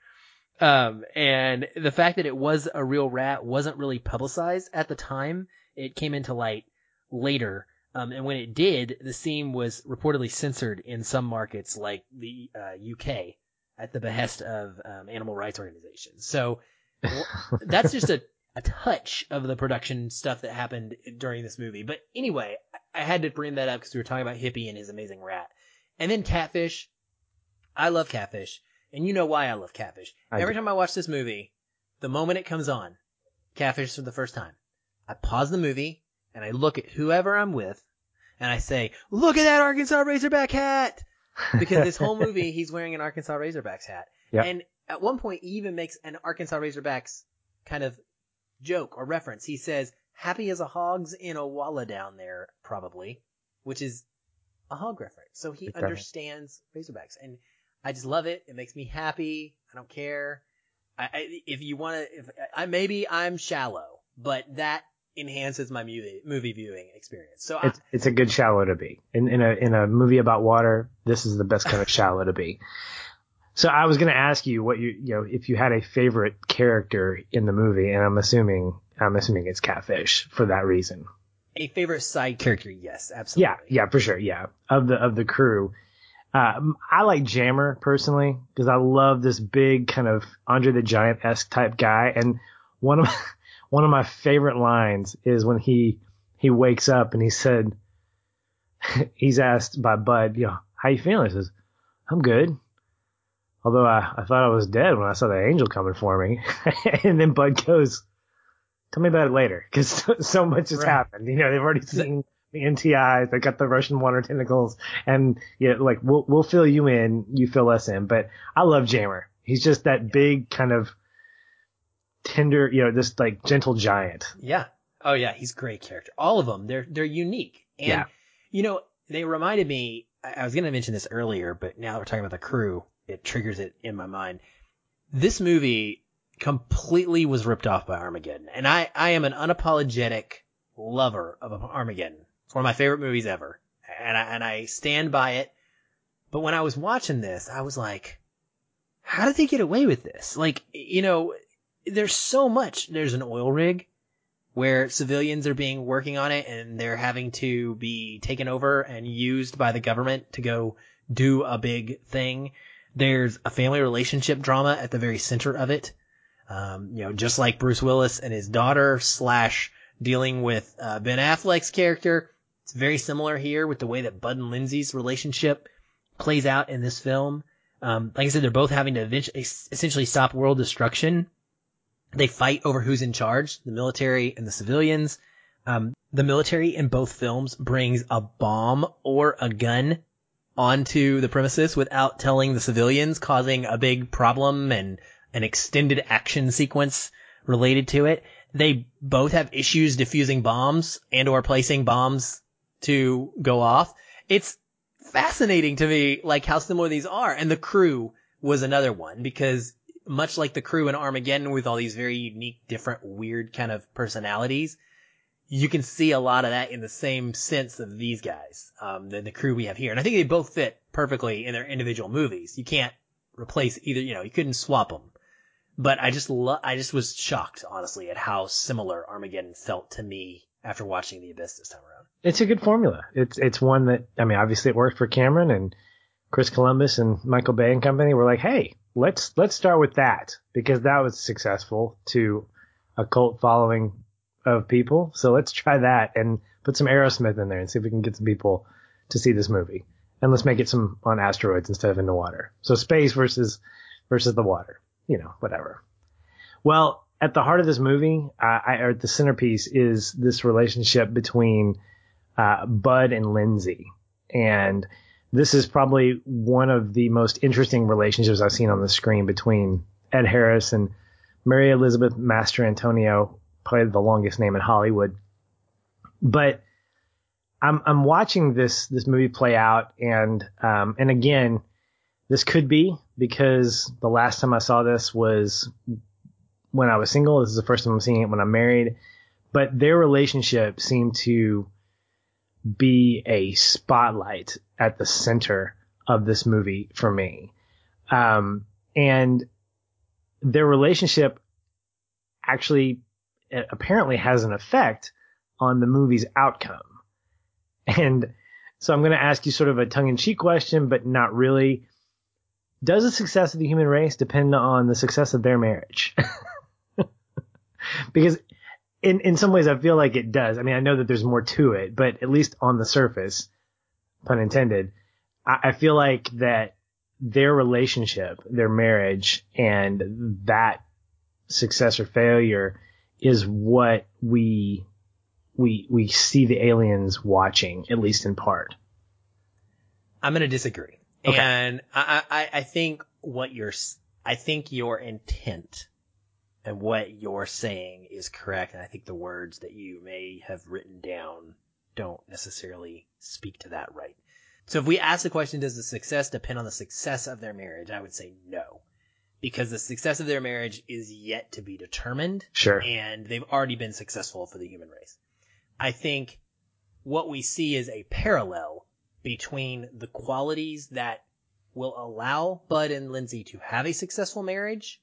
Um, and the fact that it was a real rat wasn't really publicized at the time. It came into light later. Um, and when it did, the scene was reportedly censored in some markets like the uh, UK at the behest of um, animal rights organizations. So that's just a, a touch of the production stuff that happened during this movie. But anyway, I had to bring that up because we were talking about Hippie and his amazing rat. And then Catfish. I love Catfish. And you know why I love Catfish. I Every do. time I watch this movie, the moment it comes on, Catfish for the first time, I pause the movie and I look at whoever I'm with and I say, look at that Arkansas Razorback hat! Because this whole movie, he's wearing an Arkansas Razorbacks hat. Yep. And at one point, he even makes an Arkansas Razorbacks kind of joke or reference. He says, happy as a hog's in a walla down there, probably, which is a hog reference. So he understands Razorbacks. And I just love it. It makes me happy. I don't care. I, I if you want to, if I maybe I'm shallow, but that enhances my movie movie viewing experience. So I, It's it's a good shallow to be. In in a in a movie about water, this is the best kind of shallow to be. So I was going to ask you what you you know if you had a favorite character in the movie, and I'm assuming I'm assuming it's Catfish for that reason. a favorite side character, yes, absolutely. yeah, yeah, for sure. Yeah, of the of the crew. Um, I like Jammer personally because I love this big kind of Andre the Giant esque type guy, and one of one of my favorite lines is when he he wakes up and he said he's asked by Bud, you know, how you feeling? He says, I'm good. Although I, I thought I was dead when I saw the angel coming for me, and then Bud goes, "Tell me about it later," because so, so much has Right. happened. You know, they've already seen the NTIs, they got the Russian water tentacles, and yeah, like we'll we'll fill you in, you fill us in. But I love Jammer. He's just that big kind of tender, you know, this like gentle giant. Yeah. Oh yeah, he's a great character. All of them, they're they're unique. And Yeah. you know, they reminded me. I I was going to mention this earlier, but now that we're talking about the crew, it triggers it in my mind. This movie completely was ripped off by Armageddon, and I I am an unapologetic lover of Armageddon. It's one of my favorite movies ever, and I and I stand by it. But when I was watching this, I was like, how did they get away with this? Like, you know, there's so much. There's an oil rig where civilians are being working on it and they're having to be taken over and used by the government to go do a big thing. There's a family relationship drama at the very center of it. Um, you know, just like Bruce Willis and his daughter slash dealing with uh, Ben Affleck's character. It's very similar here with the way that Bud and Lindsey's relationship plays out in this film. Um, like I said, they're both having to essentially stop world destruction they fight over who's in charge, the military and the civilians. Um, the military in both films brings a bomb or a gun onto the premises without telling the civilians, causing a big problem and an extended action sequence related to it. They both have issues defusing bombs and or placing bombs to go off. It's fascinating to me, like how similar these are. And the crew was another one because much like the crew in Armageddon with all these very unique, different, weird kind of personalities, you can see a lot of that in the same sense of these guys, um, the, the crew we have here. And I think they both fit perfectly in their individual movies. You can't replace either, you know, you couldn't swap them. But I just lo- I just was shocked, honestly, at how similar Armageddon felt to me after watching The Abyss this time around. It's a good formula. It's it's one that I mean, obviously it worked for Cameron and Chris Columbus and Michael Bay and company. Were like, hey, let's let's start with that because that was successful to a cult following of people. So let's try that and put some Aerosmith in there and see if we can get some people to see this movie. And let's make it some on asteroids instead of in the water. So space versus versus the water. You know, whatever. Well, at the heart of this movie, uh, I, or the centerpiece is this relationship between uh, Bud and Lindsey, and this is probably one of the most interesting relationships I've seen on the screen between Ed Harris and Mary Elizabeth Mastrantonio, probably the longest name in Hollywood. But I'm I'm watching this this movie play out, and um, and again, this could be because the last time I saw this was when I was single. This is the first time I'm seeing it when I'm married. But their relationship seemed to be a spotlight at the center of this movie for me. Um, and their relationship actually apparently has an effect on the movie's outcome. And so I'm going to ask you sort of a tongue in cheek question, but not really. Does the success of the human race depend on the success of their marriage? because in, in some ways I feel like it does. I mean, I know that there's more to it, but at least on the surface, pun intended, I, I feel like that their relationship, their marriage, and that success or failure is what we we we see the aliens watching, at least in part. I'm going to disagree. Okay. And I, I, I think what you're, I think your intent and what you're saying is correct. And I think the words that you may have written down don't necessarily speak to that right. So if we ask the question, does the success depend on the success of their marriage? I would say no. Because the success of their marriage is yet to be determined Sure. and they've already been successful for the human race. I think what we see is a parallel between the qualities that will allow Bud and Lindsey to have a successful marriage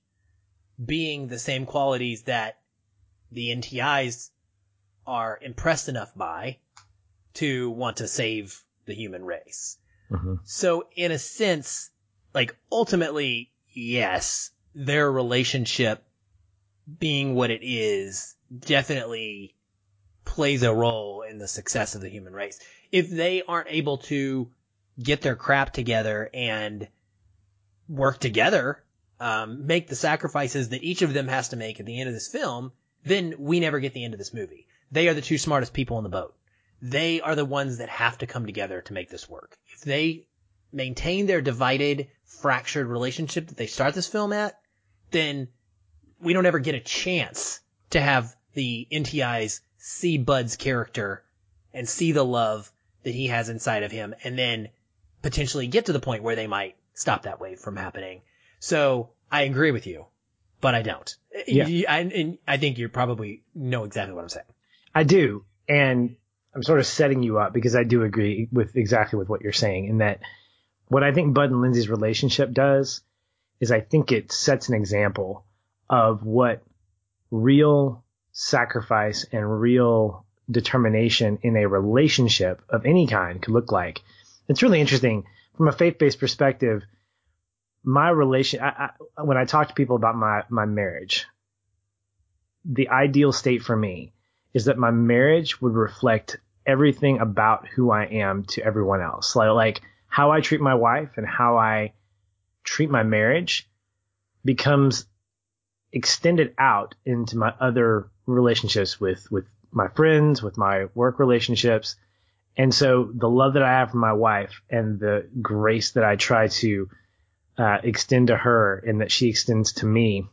being the same qualities that the NTIs are impressed enough by to want to save the human race. hmm So in a sense, like ultimately, yes, their relationship being what it is definitely plays a role in the success of the human race. If they aren't able to get their crap together and work together, um, make the sacrifices that each of them has to make at the end of this film, then we never get the end of this movie. They are the two smartest people on the boat. They are the ones that have to come together to make this work. If they maintain their divided, fractured relationship that they start this film at, then we don't ever get a chance to have the NTIs see Bud's character and see the love that he has inside of him and then potentially get to the point where they might stop that wave from happening. So I agree with you, but I don't. Yeah. I, and I think you probably know exactly what I'm saying. I do. And I'm sort of setting you up because I do agree with exactly with what you're saying in that what I think Bud and Lindsey's relationship does is I think it sets an example of what real sacrifice and real determination in a relationship of any kind could look like. It's really interesting from a faith-based perspective. My relation, I, I, when I talk to people about my, my marriage, the ideal state for me is that my marriage would reflect everything about who I am to everyone else. Like, like how I treat my wife and how I treat my marriage becomes extended out into my other relationships with, with my friends, with my work relationships. And so the love that I have for my wife and the grace that I try to uh, extend to her and that she extends to me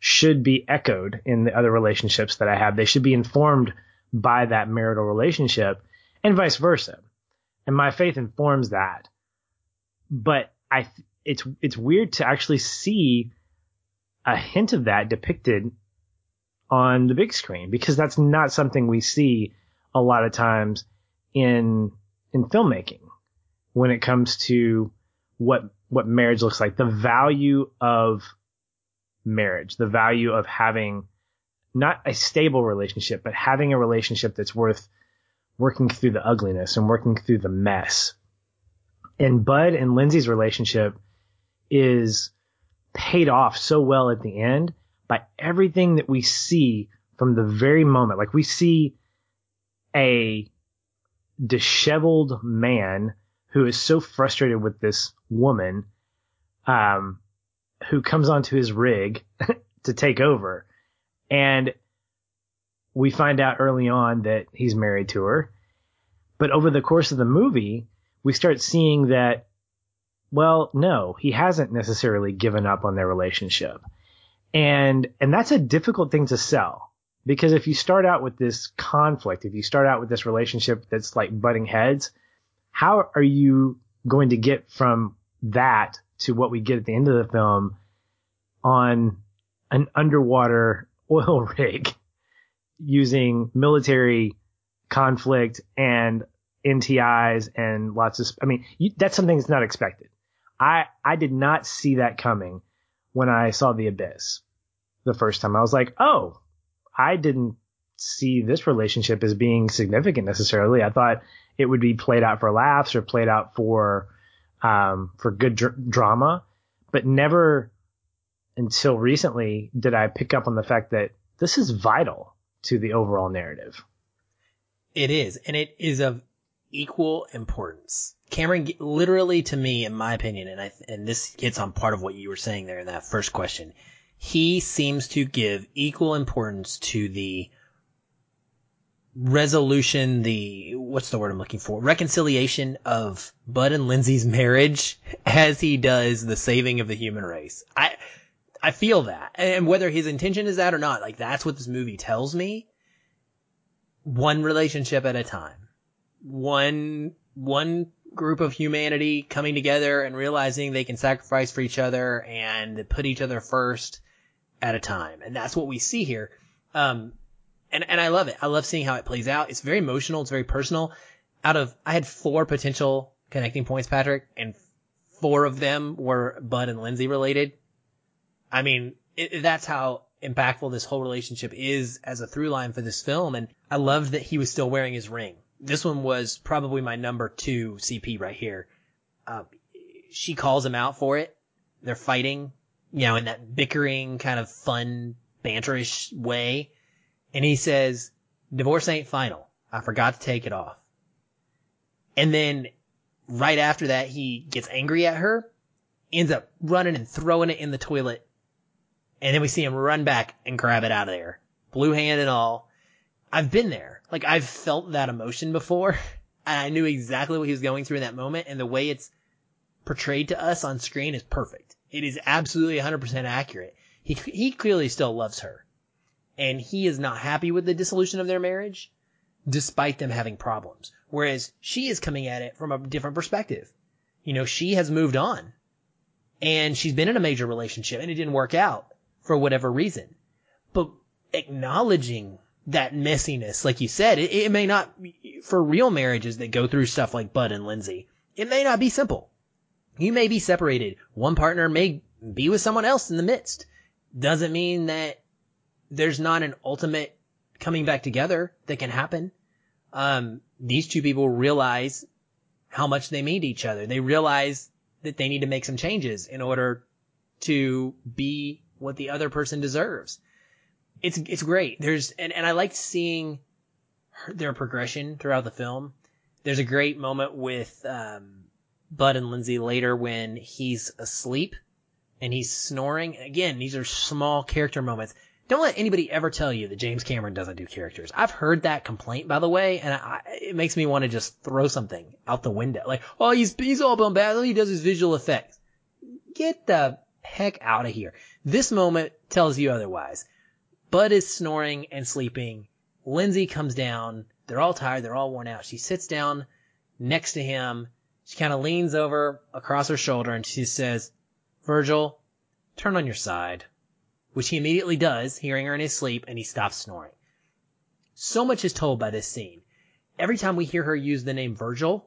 should be echoed in the other relationships that I have. They should be informed by that marital relationship and vice versa. And my faith informs that. But I, it's, it's weird to actually see a hint of that depicted on the big screen because that's not something we see a lot of times in, in filmmaking when it comes to what, what marriage looks like, the value of marriage, the value of having not a stable relationship, but having a relationship that's worth working through the ugliness and working through the mess. And Bud and Lindsey's relationship is paid off so well at the end by everything that we see from the very moment. Like we see a disheveled man who is so frustrated with this woman, um, who comes onto his rig to take over. And we find out early on that he's married to her. But over the course of the movie, we start seeing that, well, no, he hasn't necessarily given up on their relationship. And, and that's a difficult thing to sell because if you start out with this conflict, if you start out with this relationship that's like butting heads, how are you going to get from that to what we get at the end of the film on an underwater oil rig using military conflict and NTIs and lots of, I mean, you, that's something that's not expected. I, I did not see that coming when I saw The Abyss the first time. I was like, oh, I didn't see this relationship as being significant necessarily. I thought it would be played out for laughs or played out for, um, for good dr- drama, but never until recently did I pick up on the fact that this is vital to the overall narrative. It is, and it is of equal importance. Cameron, literally to me, in my opinion, and I, and this hits on part of what you were saying there in that first question, he seems to give equal importance to the resolution, the, what's the word I'm looking for? Reconciliation of Bud and Lindsey's marriage as he does the saving of the human race. I, I feel that. And whether his intention is that or not, like that's what this movie tells me. One relationship at a time. One, one group of humanity coming together and realizing they can sacrifice for each other and put each other first at a time. And that's what we see here. Um, and, and I love it. I love seeing how it plays out. It's very emotional. It's very personal. Out of, I had four potential connecting points, Patrick, and four of them were Bud and Lindsey related. I mean, it, that's how impactful this whole relationship is as a through line for this film. And I loved that he was still wearing his ring. This one was probably my number two CP right here. Uh, she calls him out for it. They're fighting, you know, in that bickering kind of fun, banterish way. And he says, divorce ain't final. I forgot to take it off. And then right after that, he gets angry at her, ends up running and throwing it in the toilet. And then we see him run back and grab it out of there. Blue hand and all. I've been there. Like I've felt that emotion before. And I knew exactly what he was going through in that moment. And the way it's portrayed to us on screen is perfect. It is absolutely 100% accurate. He, he clearly still loves her. And he is not happy with the dissolution of their marriage, despite them having problems. Whereas she is coming at it from a different perspective. You know, she has moved on. And she's been in a major relationship and it didn't work out for whatever reason. But acknowledging that messiness, like you said, it, it may not, for real marriages that go through stuff like Bud and Lindsey, it may not be simple. You may be separated. One partner may be with someone else in the midst. Doesn't mean that there's not an ultimate coming back together that can happen. Um, these two people realize how much they to each other. They realize that they need to make some changes in order to be what the other person deserves. It's, it's great. There's, and, and I liked seeing their progression throughout the film. There's a great moment with, um, Bud and Lindsey later when he's asleep and he's snoring. Again, these are small character moments. Don't let anybody ever tell you that James Cameron doesn't do characters. I've heard that complaint, by the way, and I, it makes me want to just throw something out the window. Like, oh, he's, he's all bombastic. He does is visual effects. Get the heck out of here. This moment tells you otherwise. Bud is snoring and sleeping. Lindsey comes down. They're all tired. They're all worn out. She sits down next to him. She kind of leans over across her shoulder and she says, Virgil, turn on your side which he immediately does, hearing her in his sleep, and he stops snoring. So much is told by this scene. Every time we hear her use the name Virgil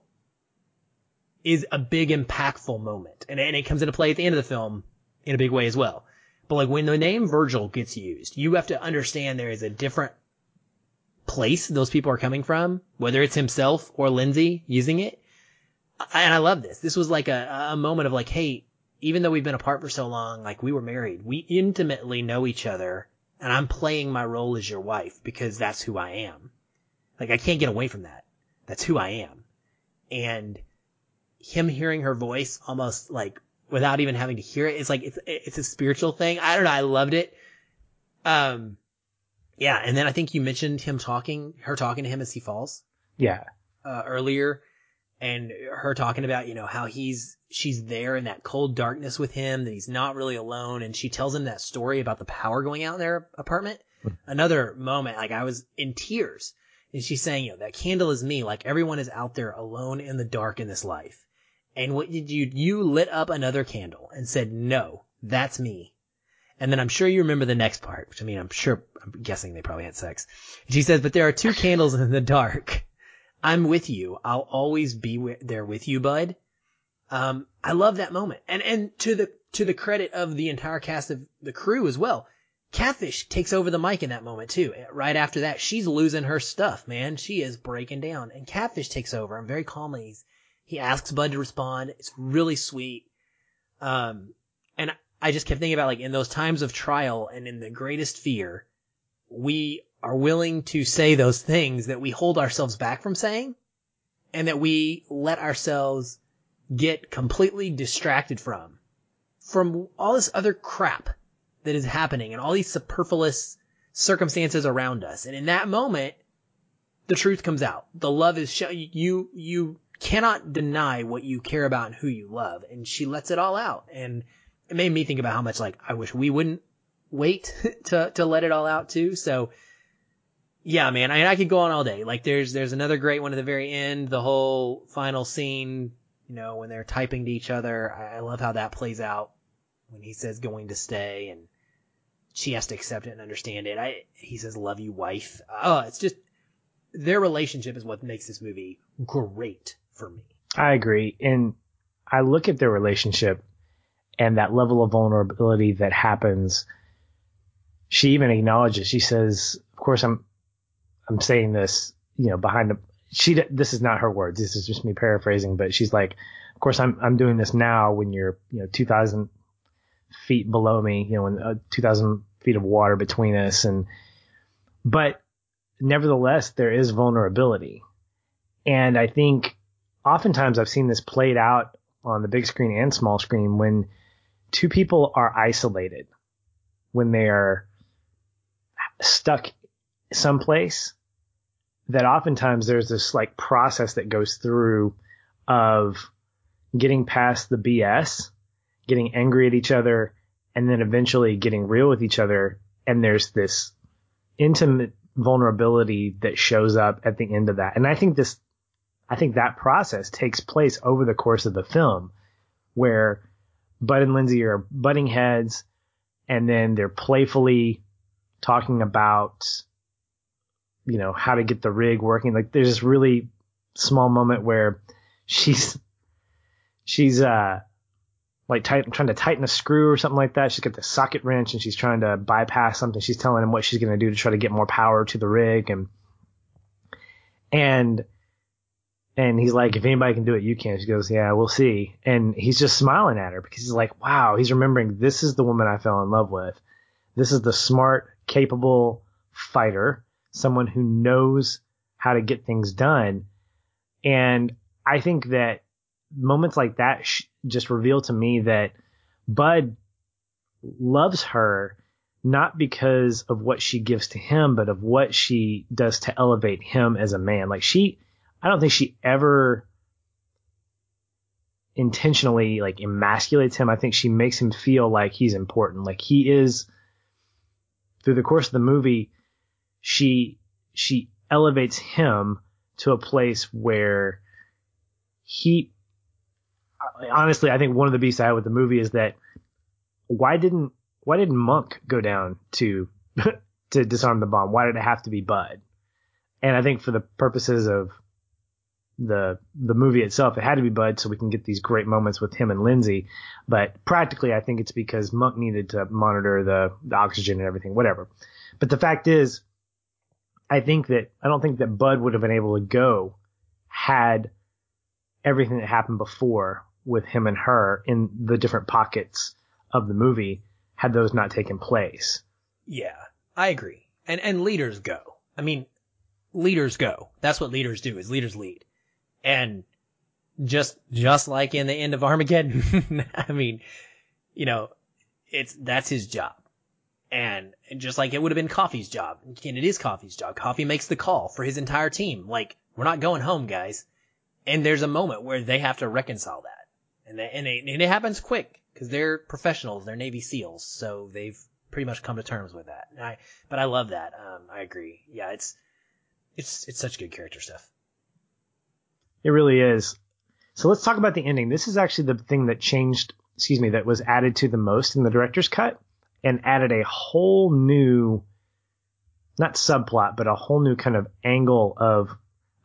is a big impactful moment. And, and it comes into play at the end of the film in a big way as well. But like when the name Virgil gets used, you have to understand there is a different place those people are coming from, whether it's himself or Lindsey using it. And I love this. This was like a, a moment of like, hey, even though we've been apart for so long, like we were married, we intimately know each other and I'm playing my role as your wife because that's who I am. Like I can't get away from that. That's who I am. And him hearing her voice almost like without even having to hear it, it's like, it's, it's a spiritual thing. I don't know. I loved it. Um, yeah. And then I think you mentioned him talking, her talking to him as he falls. Yeah. Uh, earlier and her talking about, you know, how he's, she's there in that cold darkness with him, that he's not really alone. And she tells him that story about the power going out in their apartment. Hmm. Another moment, like I was in tears. And she's saying, you know, that candle is me. Like everyone is out there alone in the dark in this life. And what did you, you lit up another candle and said, no, that's me. And then I'm sure you remember the next part, which I mean, I'm sure, I'm guessing they probably had sex. she says, but there are two candles in the dark I'm with you. I'll always be there with you, bud. Um, I love that moment. And, and to the, to the credit of the entire cast of the crew as well. Catfish takes over the mic in that moment too. Right after that, she's losing her stuff, man. She is breaking down and Catfish takes over and very calmly he's, he asks Bud to respond. It's really sweet. Um, and I just kept thinking about like in those times of trial and in the greatest fear, we are willing to say those things that we hold ourselves back from saying and that we let ourselves get completely distracted from, from all this other crap that is happening and all these superfluous circumstances around us. And in that moment, the truth comes out. The love is show you, you cannot deny what you care about and who you love. And she lets it all out. And it made me think about how much like I wish we wouldn't wait to, to let it all out too. So yeah, man, I, I could go on all day. Like there's, there's another great one at the very end, the whole final scene, you know, when they're typing to each other. I, I love how that plays out when he says going to stay and she has to accept it and understand it. I, he says, love you, wife. Oh, it's just, their relationship is what makes this movie great for me. I agree. And I look at their relationship and that level of vulnerability that happens. She even acknowledges, she says, of course, I'm, I'm saying this, you know, behind the, she, this is not her words. This is just me paraphrasing, but she's like, of course, I'm, I'm doing this now when you're, you know, 2000 feet below me, you know, when uh, 2000 feet of water between us. And, but nevertheless, there is vulnerability. And I think oftentimes I've seen this played out on the big screen and small screen when two people are isolated, when they are stuck someplace that oftentimes there's this like process that goes through of getting past the BS, getting angry at each other and then eventually getting real with each other. And there's this intimate vulnerability that shows up at the end of that. And I think this, I think that process takes place over the course of the film where Bud and Lindsey are butting heads and then they're playfully talking about, you know, how to get the rig working. Like there's this really small moment where she's, she's, uh, like tight, trying to tighten a screw or something like that. She's got the socket wrench and she's trying to bypass something. She's telling him what she's going to do to try to get more power to the rig and and and he's like, if anybody can do it, you can. She goes, yeah, we'll see. And he's just smiling at her because he's like, wow, he's remembering this is the woman I fell in love with. This is the smart, capable fighter, someone who knows how to get things done. And I think that moments like that sh- just reveal to me that Bud loves her not because of what she gives to him, but of what she does to elevate him as a man. Like she, I don't think she ever intentionally like emasculates him. I think she makes him feel like he's important. Like he is through the course of the movie, she, she elevates him to a place where he honestly, I think one of the beasts I had with the movie is that why didn't why didn't Monk go down to to disarm the bomb? Why did it have to be Bud? And I think for the purposes of the the movie itself, it had to be Bud so we can get these great moments with him and Lindsey. But practically, I think it's because Monk needed to monitor the, the oxygen and everything, whatever. But the fact is, I think that I don't think that Bud would have been able to go had everything that happened before with him and her in the different pockets of the movie had those not taken place. Yeah, I agree. And and leaders go. I mean, leaders go. That's what leaders do. Is leaders lead. And just just like in the end of Armageddon, I mean, you know, it's that's his job. And, just like it would have been Coffey's job, and it is Coffey's job. Coffey makes the call for his entire team. Like, we're not going home, guys. And there's a moment where they have to reconcile that and they, and, they, and it happens quick because they're professionals, they're Navy SEALs, so they've pretty much come to terms with that. I, but I love that. Um, I agree. Yeah, it's it's it's such good character stuff. It really is. So let's talk about the ending. This is actually the thing that changed, excuse me, that was added to the most in the director's cut and added a whole new, not subplot, but a whole new kind of angle of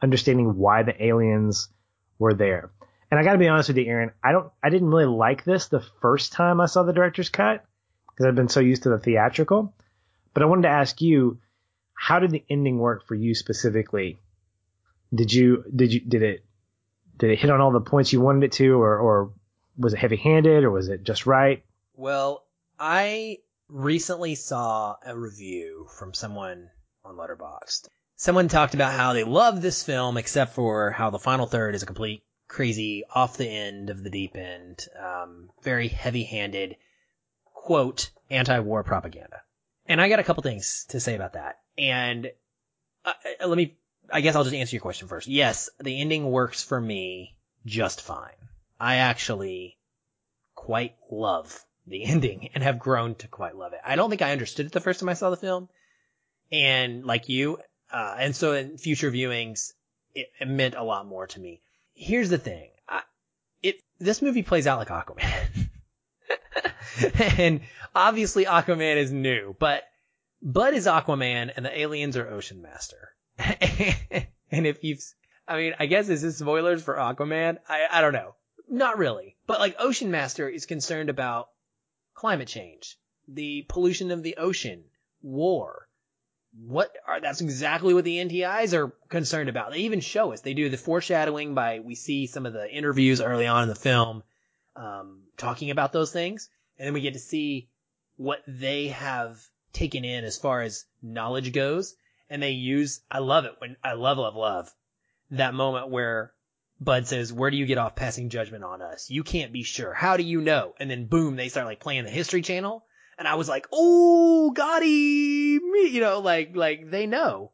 understanding why the aliens were there. And I got to be honest with you, Aaron, I don't, I didn't really like this the first time I saw the director's cut because I've been so used to the theatrical. But I wanted to ask you, how did the ending work for you specifically? Did you, did you, did it, did it hit on all the points you wanted it to, or, or was it heavy handed, or was it just right? Well, I recently saw a review from someone on Letterboxd. Someone talked about how they love this film, except for how the final third is a complete crazy, off the end of the deep end, um, very heavy handed, quote, anti war propaganda. And I got a couple things to say about that. And uh, uh, let me, I guess I'll just answer your question first. Yes, the ending works for me just fine. I actually quite love the ending and have grown to quite love it. I don't think I understood it the first time I saw the film. And like you, uh, and so in future viewings, it, it meant a lot more to me here's the thing. I, it this movie plays out like Aquaman. and obviously Aquaman is new, but Bud is Aquaman and the aliens are Ocean Master. and if you've, I mean, I guess is this spoilers for Aquaman? I, I don't know. Not really. But like Ocean Master is concerned about climate change, the pollution of the ocean, war, what are that's exactly what the NTIs are concerned about. They even show us. They do the foreshadowing by we see some of the interviews early on in the film um, talking about those things, and then we get to see what they have taken in as far as knowledge goes. And they use I love it when I love love love that moment where Bud says, "Where do you get off passing judgment on us? You can't be sure. How do you know?" And then boom, they start like playing the History Channel and I was like, "Oh, got him!" You know, like like they know,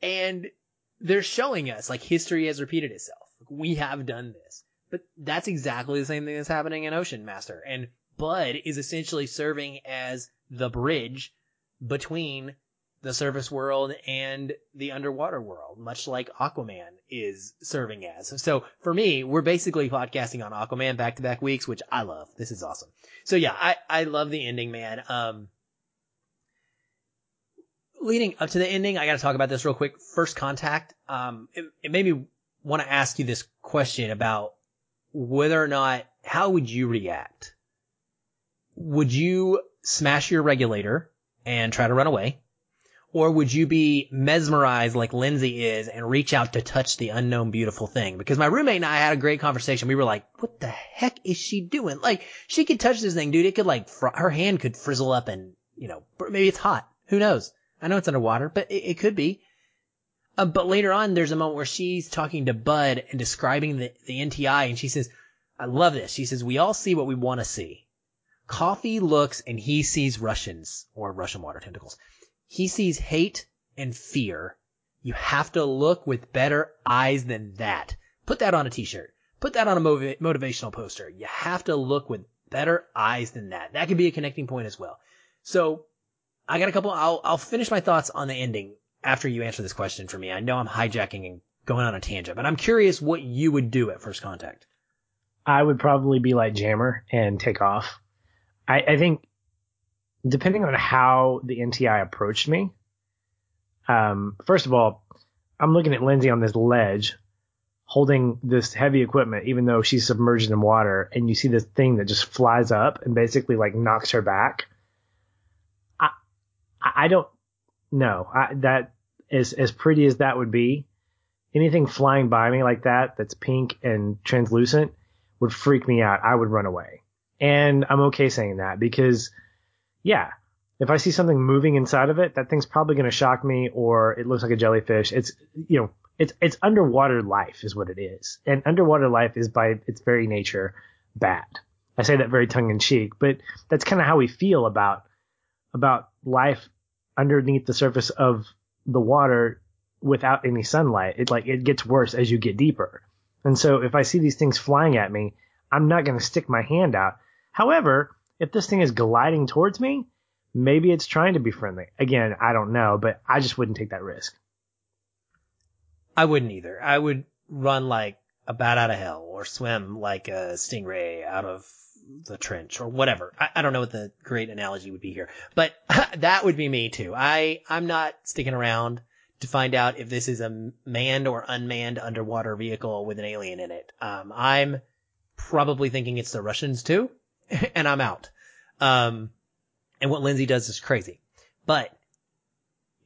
and they're showing us like history has repeated itself. We have done this, but that's exactly the same thing that's happening in Ocean Master. And Bud is essentially serving as the bridge between the surface world and the underwater world, much like Aquaman is serving as. So for me, we're basically podcasting on Aquaman back to back weeks, which I love. This is awesome. So yeah, I, I love the ending, man. Um, leading up to the ending, I got to talk about this real quick. First contact. Um, it, it made me want to ask you this question about whether or not, how would you react? Would you smash your regulator and try to run away? Or would you be mesmerized like Lindsey is and reach out to touch the unknown beautiful thing? Because my roommate and I had a great conversation. We were like, what the heck is she doing? Like, she could touch this thing, dude. It could like, fr- her hand could frizzle up and, you know, maybe it's hot. Who knows? I know it's underwater, but it, it could be. Uh, but later on, there's a moment where she's talking to Bud and describing the, the NTI and she says, I love this. She says, we all see what we want to see. Coffey looks and he sees Russians or Russian water tentacles. He sees hate and fear. You have to look with better eyes than that. Put that on a t-shirt. Put that on a motiv- motivational poster. You have to look with better eyes than that. That could be a connecting point as well. So I got a couple, I'll, I'll finish my thoughts on the ending after you answer this question for me. I know I'm hijacking and going on a tangent, but I'm curious what you would do at first contact. I would probably be like Jammer and take off. I, I think depending on how the NTI approached me, um, first of all, I'm looking at Lindsey on this ledge holding this heavy equipment, even though she's submerged in water, and you see this thing that just flies up and basically like knocks her back. I, I don't know I, that as, as pretty as that would be, anything flying by me like that, that's pink and translucent would freak me out. I would run away. And I'm okay saying that because yeah, if I see something moving inside of it, that thing's probably going to shock me or it looks like a jellyfish. It's, you know, it's, it's underwater life is what it is. And underwater life is by its very nature bad. I say that very tongue in cheek, but that's kind of how we feel about, about life underneath the surface of the water without any sunlight. It like, it gets worse as you get deeper. And so if I see these things flying at me, I'm not going to stick my hand out. However, if this thing is gliding towards me, maybe it's trying to be friendly. Again, I don't know, but I just wouldn't take that risk. I wouldn't either. I would run like a bat out of hell or swim like a stingray out of the trench or whatever. I, I don't know what the great analogy would be here, but that would be me too. I, I'm not sticking around to find out if this is a manned or unmanned underwater vehicle with an alien in it. Um, I'm probably thinking it's the Russians too. and I'm out. Um, and what Lindsey does is crazy, but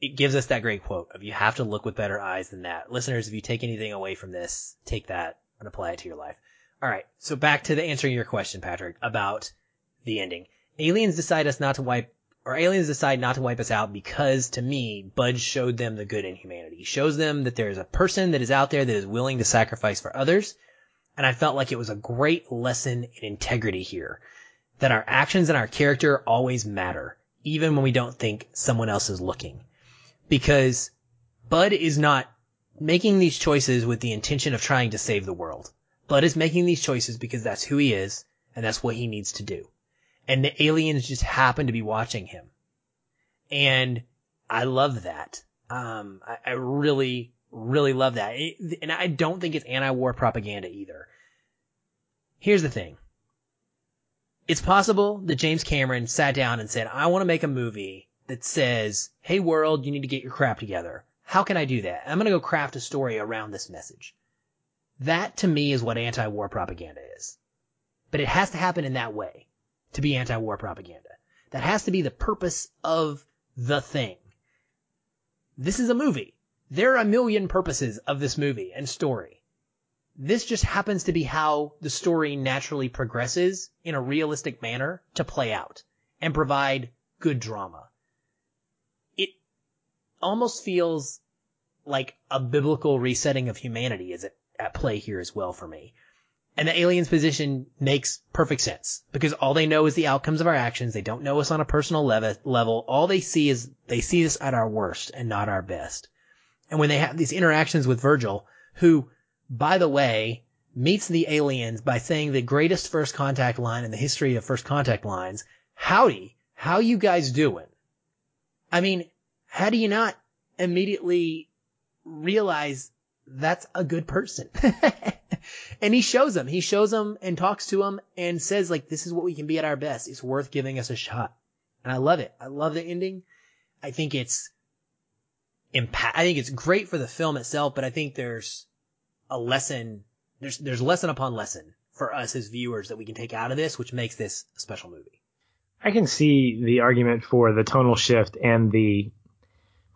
it gives us that great quote of you have to look with better eyes than that. Listeners, if you take anything away from this, take that and apply it to your life. All right. So back to the answering your question, Patrick, about the ending. Aliens decide us not to wipe, or aliens decide not to wipe us out because to me, Bud showed them the good in humanity. He shows them that there is a person that is out there that is willing to sacrifice for others and I felt like it was a great lesson in integrity here. That our actions and our character always matter, even when we don't think someone else is looking. Because Bud is not making these choices with the intention of trying to save the world. Bud is making these choices because that's who he is, and that's what he needs to do. And the aliens just happen to be watching him. And I love that. Um, I, I really, really love that. It, and I don't think it's anti-war propaganda either. Here's the thing. It's possible that James Cameron sat down and said, I want to make a movie that says, Hey world, you need to get your crap together. How can I do that? I'm going to go craft a story around this message. That to me is what anti-war propaganda is. But it has to happen in that way to be anti-war propaganda. That has to be the purpose of the thing. This is a movie. There are a million purposes of this movie and story. This just happens to be how the story naturally progresses in a realistic manner to play out and provide good drama. It almost feels like a biblical resetting of humanity is at play here as well for me. And the aliens position makes perfect sense because all they know is the outcomes of our actions. They don't know us on a personal level. All they see is they see us at our worst and not our best. And when they have these interactions with Virgil, who, by the way, meets the aliens by saying the greatest first contact line in the history of first contact lines. Howdy, how you guys doing? I mean, how do you not immediately realize that's a good person? and he shows them, he shows them and talks to them and says like, this is what we can be at our best. It's worth giving us a shot. And I love it. I love the ending. I think it's impact. I think it's great for the film itself, but I think there's a lesson. There's, there's lesson upon lesson for us as viewers that we can take out of this, which makes this a special movie. I can see the argument for the tonal shift and the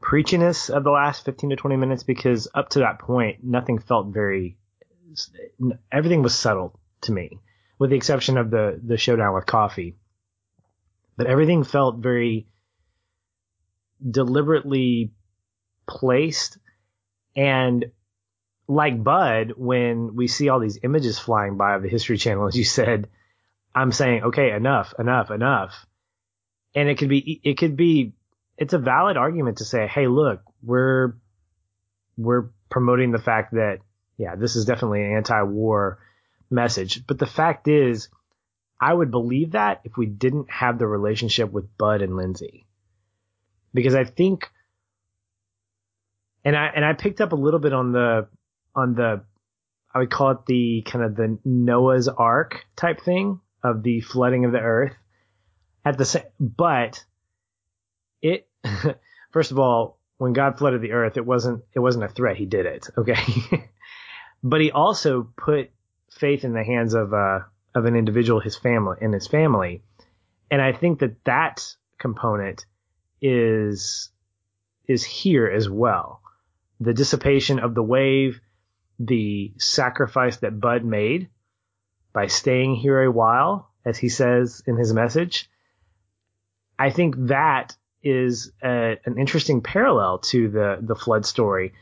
preachiness of the last 15 to 20 minutes because up to that point, nothing felt very, everything was subtle to me, with the exception of the, the showdown with Coffey. But everything felt very deliberately placed and like Bud, when we see all these images flying by of the History Channel, as you said, I'm saying, okay, enough, enough, enough. And it could be, it could be, it's a valid argument to say, hey, look, we're, we're promoting the fact that, yeah, this is definitely an anti-war message. But the fact is, I would believe that if we didn't have the relationship with Bud and Lindsey. Because I think and I and I picked up a little bit on the on the I would call it the kind of the Noah's Ark type thing of the flooding of the earth. At the same, but it first of all, when God flooded the earth, it wasn't it wasn't a threat. He did it, okay. but he also put faith in the hands of uh of an individual, his family, and his family, and I think that that component is is here as well the dissipation of the wave, the sacrifice that Bud made by staying here a while, as he says in his message. I think that is a, an interesting parallel to the the flood story.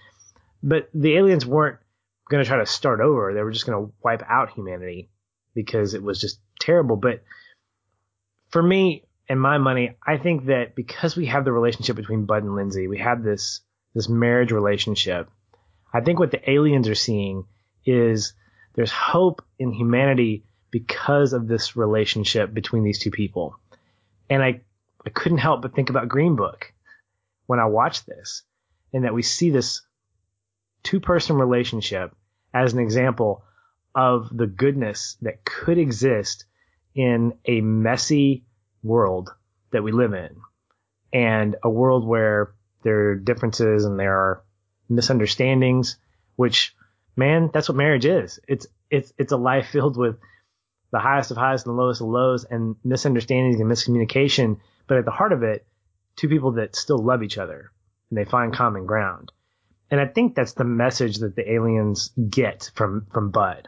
But the aliens weren't going to try to start over. They were just going to wipe out humanity because it was just terrible. But for me and my money, I think that because we have the relationship between Bud and Lindsey, we have this this marriage relationship. I think what the aliens are seeing is there's hope in humanity because of this relationship between these two people. And I, I couldn't help but think about Green Book when I watched this and that we see this two person relationship as an example of the goodness that could exist in a messy world that we live in and a world where there are differences and there are misunderstandings, which man, that's what marriage is. It's it's it's a life filled with the highest of highs and the lowest of lows and misunderstandings and miscommunication. But at the heart of it, two people that still love each other and they find common ground. And I think that's the message that the aliens get from from Bud.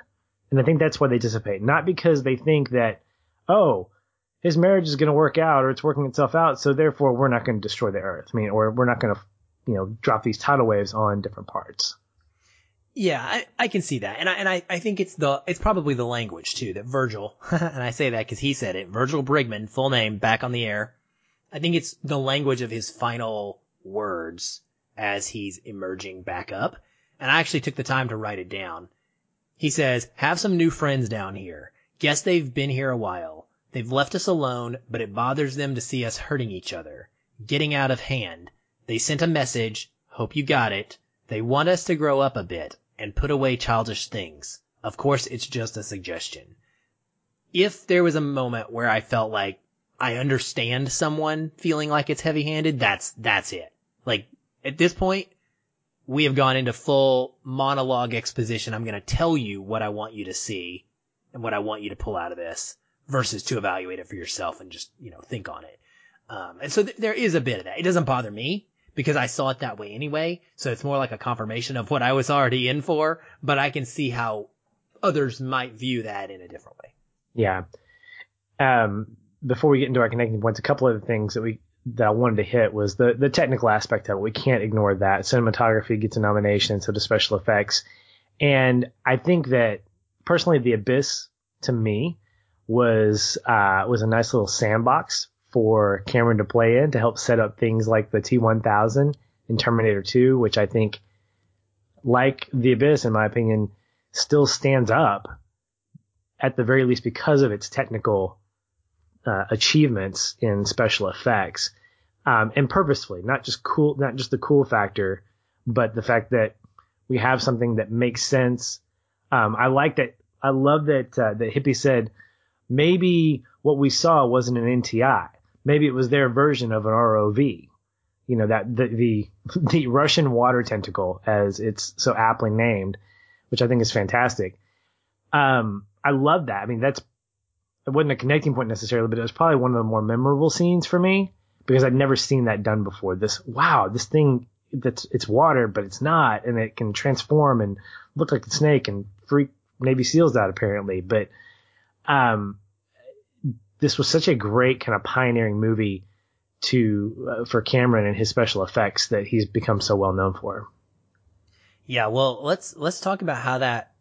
And I think that's why they dissipate. Not because they think that, oh, his marriage is going to work out or it's working itself out. So therefore, we're not going to destroy the earth. I mean, or we're not going to, you know, drop these tidal waves on different parts. Yeah, I, I can see that. And I, and I, I think it's the, it's probably the language too that Virgil, and I say that because he said it, Virgil Brigman, full name, back on the air. I think it's the language of his final words as he's emerging back up. And I actually took the time to write it down. He says, have some new friends down here. Guess they've been here a while. They've left us alone, but it bothers them to see us hurting each other. Getting out of hand. They sent a message. Hope you got it. They want us to grow up a bit and put away childish things. Of course, it's just a suggestion. If there was a moment where I felt like I understand someone feeling like it's heavy handed, that's, that's it. Like, at this point, we have gone into full monologue exposition. I'm going to tell you what I want you to see and what I want you to pull out of this versus to evaluate it for yourself and just, you know, think on it. Um, and so th- there is a bit of that. It doesn't bother me because I saw it that way anyway. So it's more like a confirmation of what I was already in for, but I can see how others might view that in a different way. Yeah. Um, before we get into our connecting points, a couple of the things that we, that I wanted to hit was the, the technical aspect of it. We can't ignore that. Cinematography gets a nomination, so does special effects. And I think that personally, The Abyss to me was uh, was a nice little sandbox for Cameron to play in to help set up things like the T1000 in Terminator 2, which I think, like The Abyss, in my opinion, still stands up at the very least because of its technical uh, achievements in special effects, um, and purposefully, not just cool, not just the cool factor, but the fact that we have something that makes sense. Um, I like that. I love that uh, that Hippy said maybe what we saw wasn't an NTI. Maybe it was their version of an ROV. You know that the the, the Russian water tentacle, as it's so aptly named, which I think is fantastic. Um, I love that. I mean, that's it wasn't a connecting point necessarily, but it was probably one of the more memorable scenes for me because I'd never seen that done before. This wow, this thing that's it's water, but it's not, and it can transform and look like a snake and freak Navy SEALs out apparently. But um, this was such a great kind of pioneering movie to uh, for Cameron and his special effects that he's become so well known for. Yeah, well, let's let's talk about how that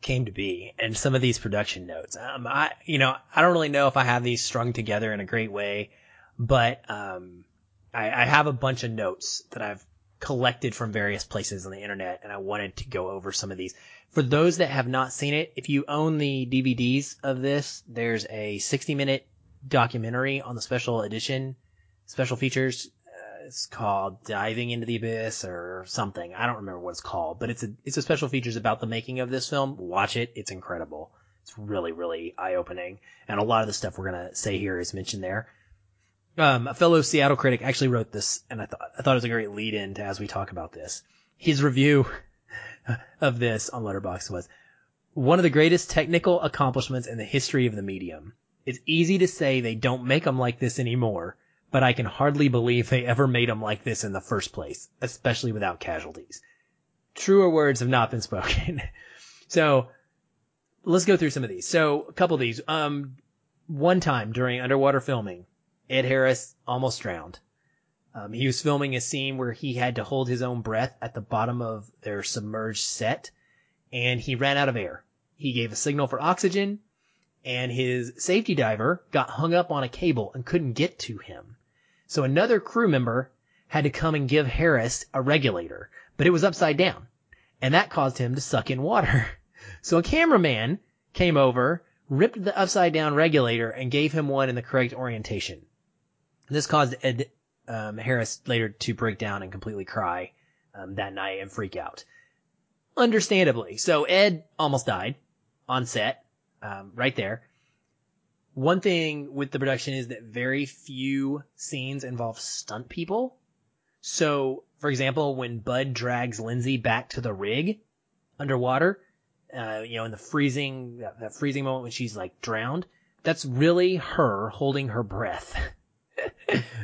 came to be and some of these production notes. Um, I, you know, I don't really know if I have these strung together in a great way, but um, I, I have a bunch of notes that I've collected from various places on the internet, and I wanted to go over some of these. For those that have not seen it, if you own the DVDs of this, there's a 60 minute documentary on the special edition, special features. Uh, it's called Diving into the Abyss or something. I don't remember what it's called, but it's a, it's a special features about the making of this film. Watch it. It's incredible. It's really, really eye opening. And a lot of the stuff we're going to say here is mentioned there. Um, a fellow Seattle critic actually wrote this, and I thought I thought it was a great lead in to as we talk about this. His review of this on Letterboxd was one of the greatest technical accomplishments in the history of the medium. It's easy to say they don't make them like this anymore, but I can hardly believe they ever made them like this in the first place, especially without casualties. Truer words have not been spoken. so let's go through some of these. So a couple of these. Um, one time during underwater filming, Ed Harris almost drowned. Um, he was filming a scene where he had to hold his own breath at the bottom of their submerged set, and he ran out of air. He gave a signal for oxygen, and his safety diver got hung up on a cable and couldn't get to him. So another crew member had to come and give Harris a regulator, but it was upside down, and that caused him to suck in water. So a cameraman came over, ripped the upside down regulator, and gave him one in the correct orientation. This caused Ed um, Harris later to break down and completely cry um, that night and freak out. Understandably. So Ed almost died on set, um, right there. One thing with the production is that very few scenes involve stunt people. So, for example, when Bud drags Lindsey back to the rig underwater, uh, you know, in the freezing, that, that freezing moment when she's like drowned, that's really her holding her breath.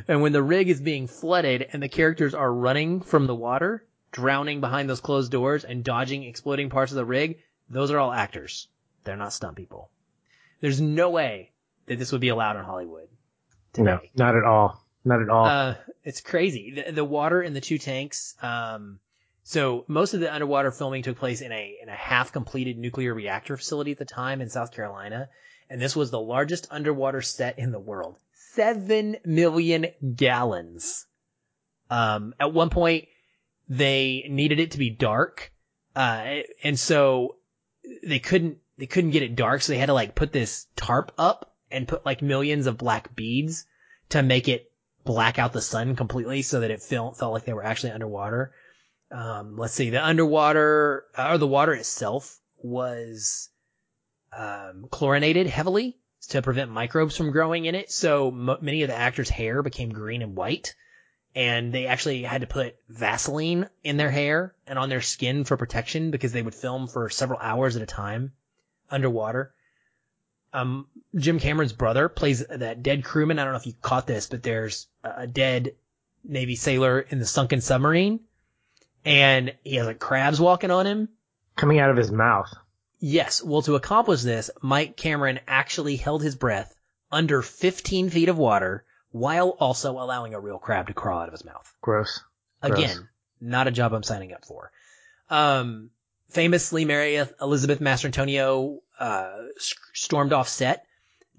and when the rig is being flooded and the characters are running from the water, drowning behind those closed doors and dodging exploding parts of the rig, those are all actors. They're not stunt people. There's no way that this would be allowed in Hollywood. Today. No, not at all. Not at all. Uh, it's crazy. The, the, water in the two tanks. Um, so most of the underwater filming took place in a in a half completed nuclear reactor facility at the time in South Carolina, and this was the largest underwater set in the world. Seven million gallons. Um, at one point, they needed it to be dark, uh, and so they couldn't they couldn't get it dark, so they had to like put this tarp up and put like millions of black beads to make it black out the sun completely so that it felt, felt like they were actually underwater. Um, let's see, the underwater, or the water itself was, um, chlorinated heavily to prevent microbes from growing in it. So m- many of the actors' hair became green and white. And they actually had to put Vaseline in their hair and on their skin for protection because they would film for several hours at a time underwater. Um, Jim Cameron's brother plays that dead crewman. I don't know if you caught this, but there's a dead Navy sailor in the sunken submarine and he has like crabs walking on him. Coming out of his mouth. Yes. Well, to accomplish this, Mike Cameron actually held his breath under 15 feet of water while also allowing a real crab to crawl out of his mouth. Gross. Again, Gross. not a job I'm signing up for. Um, famously, Mary Elizabeth Mastrantonio, uh, stormed off set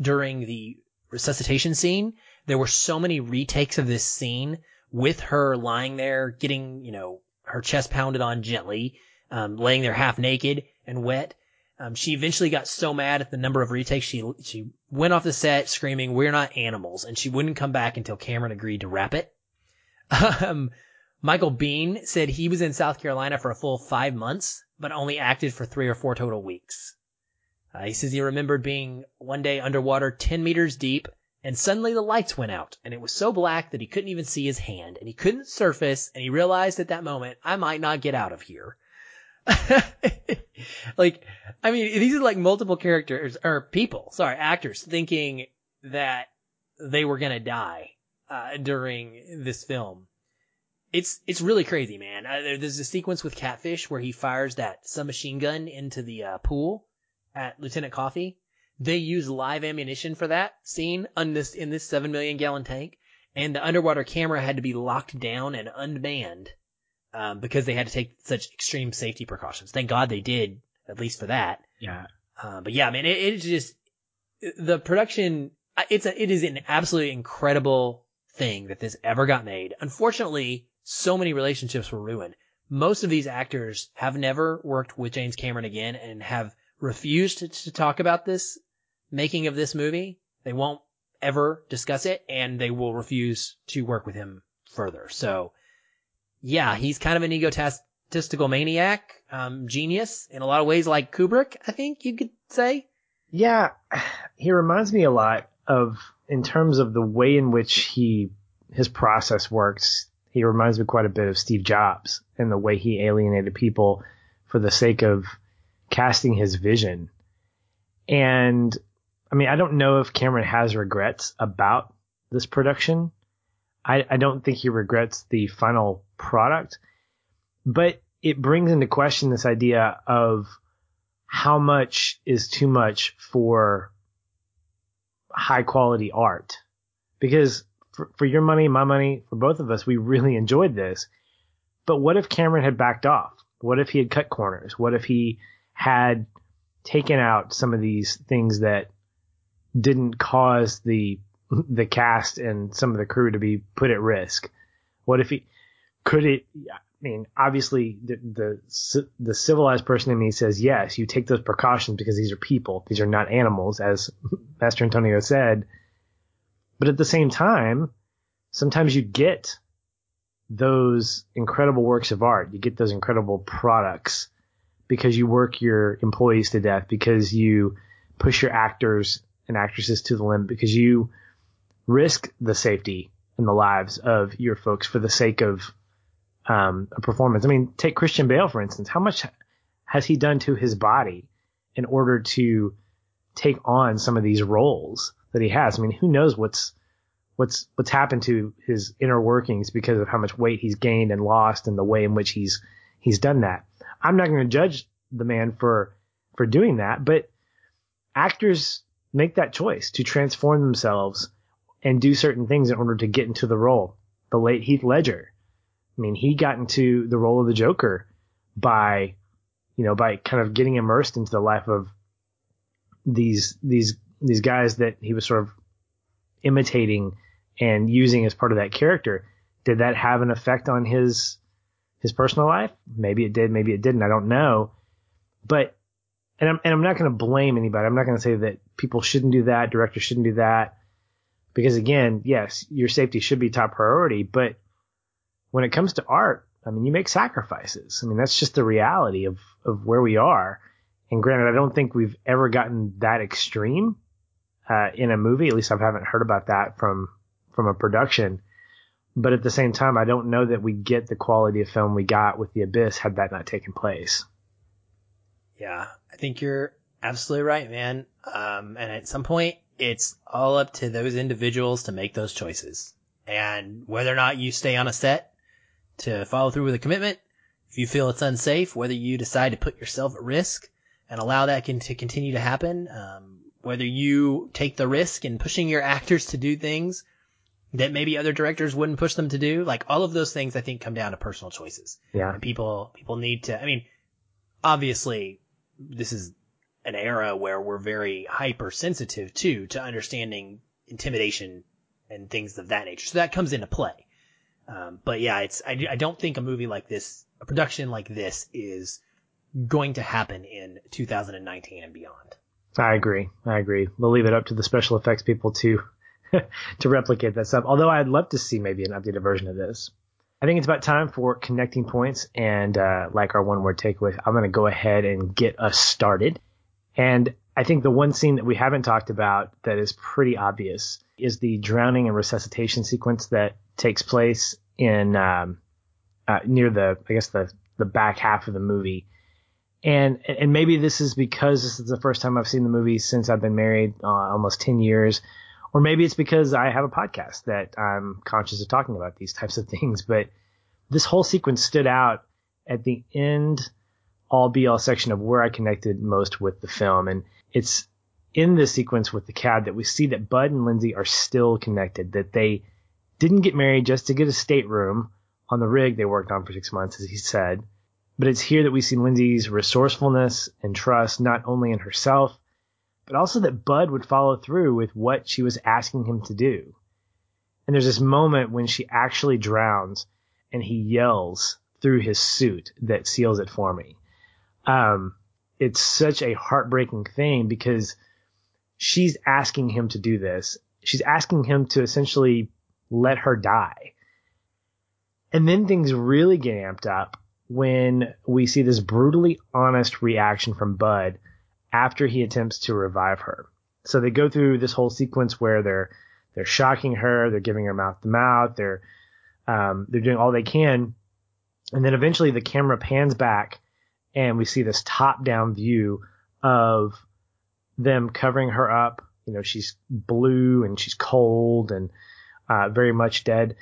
during the resuscitation scene. There were so many retakes of this scene with her lying there, getting, you know, her chest pounded on gently, um, laying there half naked, and wet. Um, she eventually got so mad at the number of retakes, she she went off the set screaming, "We're not animals," and she wouldn't come back until Cameron agreed to wrap it. Um, Michael Biehn said he was in South Carolina for a full five months, but only acted for three or four total weeks. Uh, he says he remembered being one day underwater 10 meters deep and suddenly the lights went out and it was so black that he couldn't even see his hand and he couldn't surface and he realized at that moment, I might not get out of here. like, I mean, these are like multiple characters or people, sorry, actors thinking that they were gonna die, uh, during this film. It's, it's really crazy, man. Uh, there's a sequence with Catfish where he fires that submachine gun into the, uh, pool at Lieutenant Coffey. They use live ammunition for that scene on this, in this seven million gallon tank. And the underwater camera had to be locked down and unmanned um, because they had to take such extreme safety precautions. Thank God they did, at least for that. Yeah. Uh, but yeah, man, it, it's just the production. It's a, it is an absolutely incredible thing that this ever got made. Unfortunately, so many relationships were ruined. Most of these actors have never worked with James Cameron again and have refused to, to talk about this making of this movie. They won't ever discuss it and they will refuse to work with him further. So yeah, he's kind of an egotistical maniac, um, genius in a lot of ways, like Kubrick, I think you could say. Yeah, he reminds me a lot of, in terms of the way in which he, his process works. He reminds me quite a bit of Steve Jobs and the way he alienated people for the sake of casting his vision. And I mean, I don't know if Cameron has regrets about this production. I, I don't think he regrets the final product, but it brings into question this idea of how much is too much for high quality art. Because for, for your money, my money, for both of us, we really enjoyed this. But what if Cameron had backed off? What if he had cut corners? What if he had taken out some of these things that didn't cause the the cast and some of the crew to be put at risk? What if he could it? I mean, obviously, the, the the civilized person in me says yes. You take those precautions because these are people; these are not animals, as Mastrantonio said. But at the same time, sometimes you get those incredible works of art. You get those incredible products because you work your employees to death, because you push your actors and actresses to the limit, because you risk the safety and the lives of your folks for the sake of um, a performance. I mean, take Christian Bale for instance. How much has he done to his body in order to take on some of these roles that he has? I mean, who knows what's what's what's happened to his inner workings because of how much weight he's gained and lost and the way in which he's he's done that. I'm not going to judge the man for for doing that, but actors make that choice to transform themselves and do certain things in order to get into the role. The late Heath Ledger, I mean, he got into the role of the Joker by, you know, by kind of getting immersed into the life of these these these guys that he was sort of imitating and using as part of that character. Did that have an effect on his his personal life? Maybe it did, maybe it didn't. I don't know. But and I'm and I'm not going to blame anybody. I'm not going to say that people shouldn't do that, directors shouldn't do that because again, yes, your safety should be top priority, but when it comes to art, I mean, you make sacrifices. I mean, that's just the reality of, of where we are. And granted, I don't think we've ever gotten that extreme, uh, in a movie. At least I haven't heard about that from, from a production. But at the same time, I don't know that we get the quality of film we got with The Abyss had that not taken place. Yeah, I think you're absolutely right, man. Um, and at some point, it's all up to those individuals to make those choices. And whether or not you stay on a set to follow through with a commitment, if you feel it's unsafe, whether you decide to put yourself at risk and allow that can, to continue to happen, um, whether you take the risk in pushing your actors to do things that maybe other directors wouldn't push them to do, like all of those things I think come down to personal choices. Yeah. And people, people need to, I mean, obviously this is an era where we're very hypersensitive too to understanding intimidation and things of that nature. So that comes into play. Um, but yeah, it's I, I don't think a movie like this, a production like this, is going to happen in 2019 and beyond. I agree. I agree. We'll leave it up to the special effects people to to replicate that stuff. Although I'd love to see maybe an updated version of this. I think it's about time for connecting points and uh, like our one word takeaway. I'm going to go ahead and get us started. And I think the one scene that we haven't talked about that is pretty obvious is the drowning and resuscitation sequence that takes place in um, uh, near the I guess the the back half of the movie. And and maybe this is because this is the first time I've seen the movie since I've been married uh, almost 10 years or maybe it's because I have a podcast that I'm conscious of talking about these types of things. But this whole sequence stood out at the end, all be all section of where I connected most with the film. And it's in this sequence with the cab that we see that Bud and Lindsey are still connected, that they didn't get married just to get a stateroom on the rig they worked on for six months, as he said. But it's here that we see Lindsey's resourcefulness and trust, not only in herself, but also that Bud would follow through with what she was asking him to do. And there's this moment when she actually drowns and he yells through his suit that seals it for me. Um, it's such a heartbreaking thing because she's asking him to do this. She's asking him to essentially let her die. And then things really get amped up when we see this brutally honest reaction from Bud after he attempts to revive her. So they go through this whole sequence where they're they're shocking her, they're giving her mouth to mouth, they're um, they're doing all they can, and then eventually the camera pans back and we see this top down view of them covering her up. You know, she's blue and she's cold and uh, very much dead,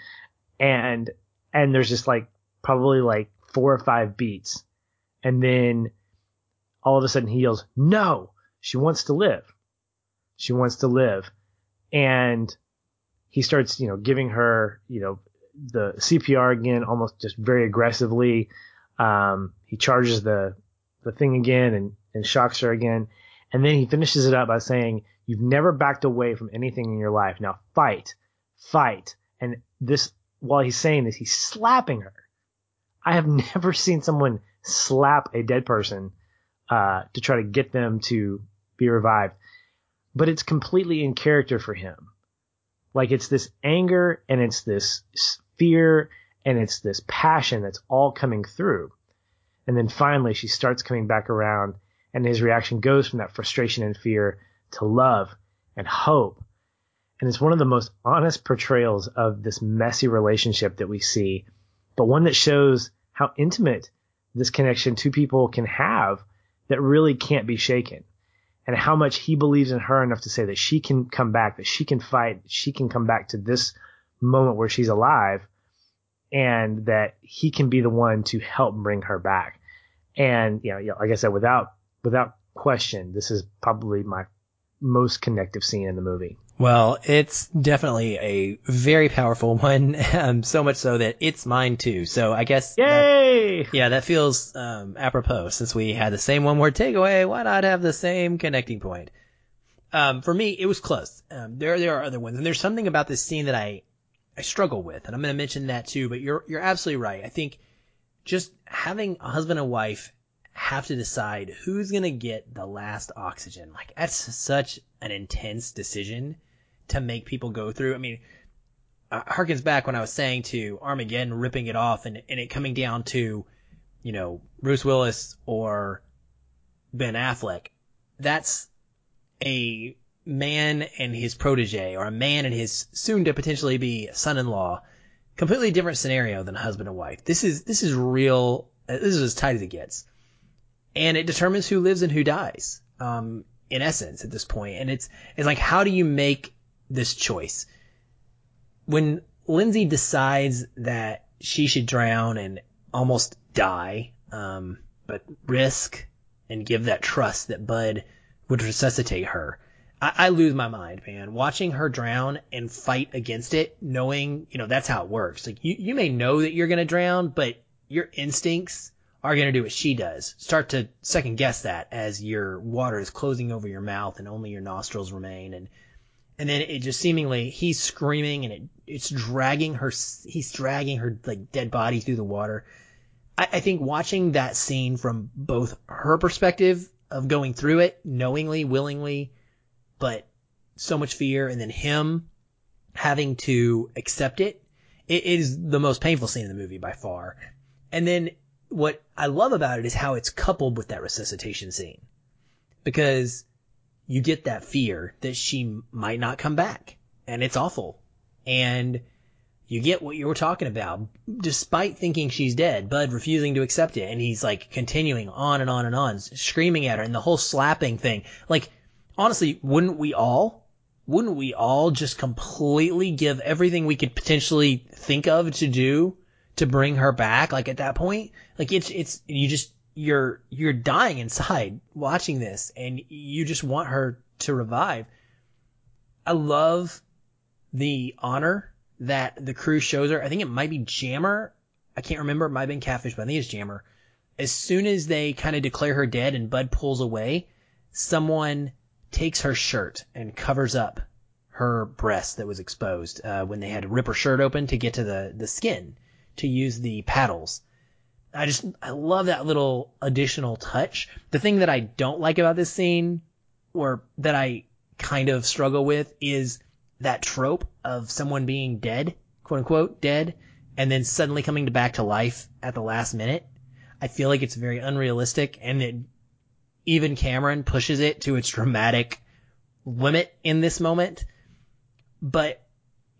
and and there's just like probably like four or five beats, and then all of a sudden he yells, no, she wants to live. She wants to live. And he starts, you know, giving her, you know, the CPR again, almost just very aggressively. Um, he charges the, the thing again and, and shocks her again. And then he finishes it up by saying, you've never backed away from anything in your life. Now fight, fight. And this, while he's saying this, he's slapping her. I have never seen someone slap a dead person uh, to try to get them to be revived. But it's completely in character for him. Like it's this anger and it's this fear and it's this passion that's all coming through. And then finally she starts coming back around and his reaction goes from that frustration and fear to love and hope. And it's one of the most honest portrayals of this messy relationship that we see, but one that shows how intimate this connection two people can have that really can't be shaken and how much he believes in her enough to say that she can come back, that she can fight, she can come back to this moment where she's alive and that he can be the one to help bring her back. And, you know, like I said, without, without question, this is probably my most connective scene in the movie. Well, it's definitely a very powerful one, um, so much so that it's mine too. So I guess, yay! That, yeah, that feels um, apropos since we had the same one word takeaway. Why not have the same connecting point? Um, for me, it was close. Um, there, there are other ones, and there's something about this scene that I, I struggle with, and I'm going to mention that too. But you're, you're absolutely right. I think just having a husband and wife have to decide who's going to get the last oxygen, like that's such an intense decision to make people go through. I mean, uh, harkens back when I was saying to Armageddon ripping it off and, and it coming down to, you know, Bruce Willis or Ben Affleck. That's a man and his protege or a man and his soon to potentially be son-in-law. Completely different scenario than a husband and wife. This is, this is real. Uh, this is as tight as it gets. And it determines who lives and who dies. Um, in essence at this point. And it's, it's like, how do you make this choice. When Lindsey decides that she should drown and almost die, um, but risk and give that trust that Bud would resuscitate her. I, I lose my mind, man. Watching her drown and fight against it, knowing, you know, that's how it works. Like you, you may know that you're going to drown, but your instincts are going to do what she does. Start to second guess that as your water is closing over your mouth and only your nostrils remain. And and then it just seemingly he's screaming and it it's dragging her he's dragging her like dead body through the water I, I think watching that scene from both her perspective of going through it knowingly, willingly, but so much fear, and then him having to accept it, it is the most painful scene in the movie by far. And then what I love about it is how it's coupled with that resuscitation scene. Because you get that fear that she might not come back. And it's awful. And you get what you were talking about. Despite thinking she's dead, Bud refusing to accept it. And he's like continuing on and on and on, screaming at her and the whole slapping thing. Like, honestly, wouldn't we all? Wouldn't we all just completely give everything we could potentially think of to do to bring her back? Like at that point, like it's, it's, you just, you're, you're dying inside watching this and you just want her to revive. I love the honor that the crew shows her. I think it might be Jammer. I can't remember. It might have been Catfish, but I think it's Jammer. As soon as they kind of declare her dead and Bud pulls away, someone takes her shirt and covers up her breast that was exposed uh, when they had to rip her shirt open to get to the the skin to use the paddles. I just I love that little additional touch. The thing that I don't like about this scene, or that I kind of struggle with, is that trope of someone being dead, quote unquote, dead, and then suddenly coming back to life at the last minute. I feel like it's very unrealistic and it, even Cameron pushes it to its dramatic limit in this moment. But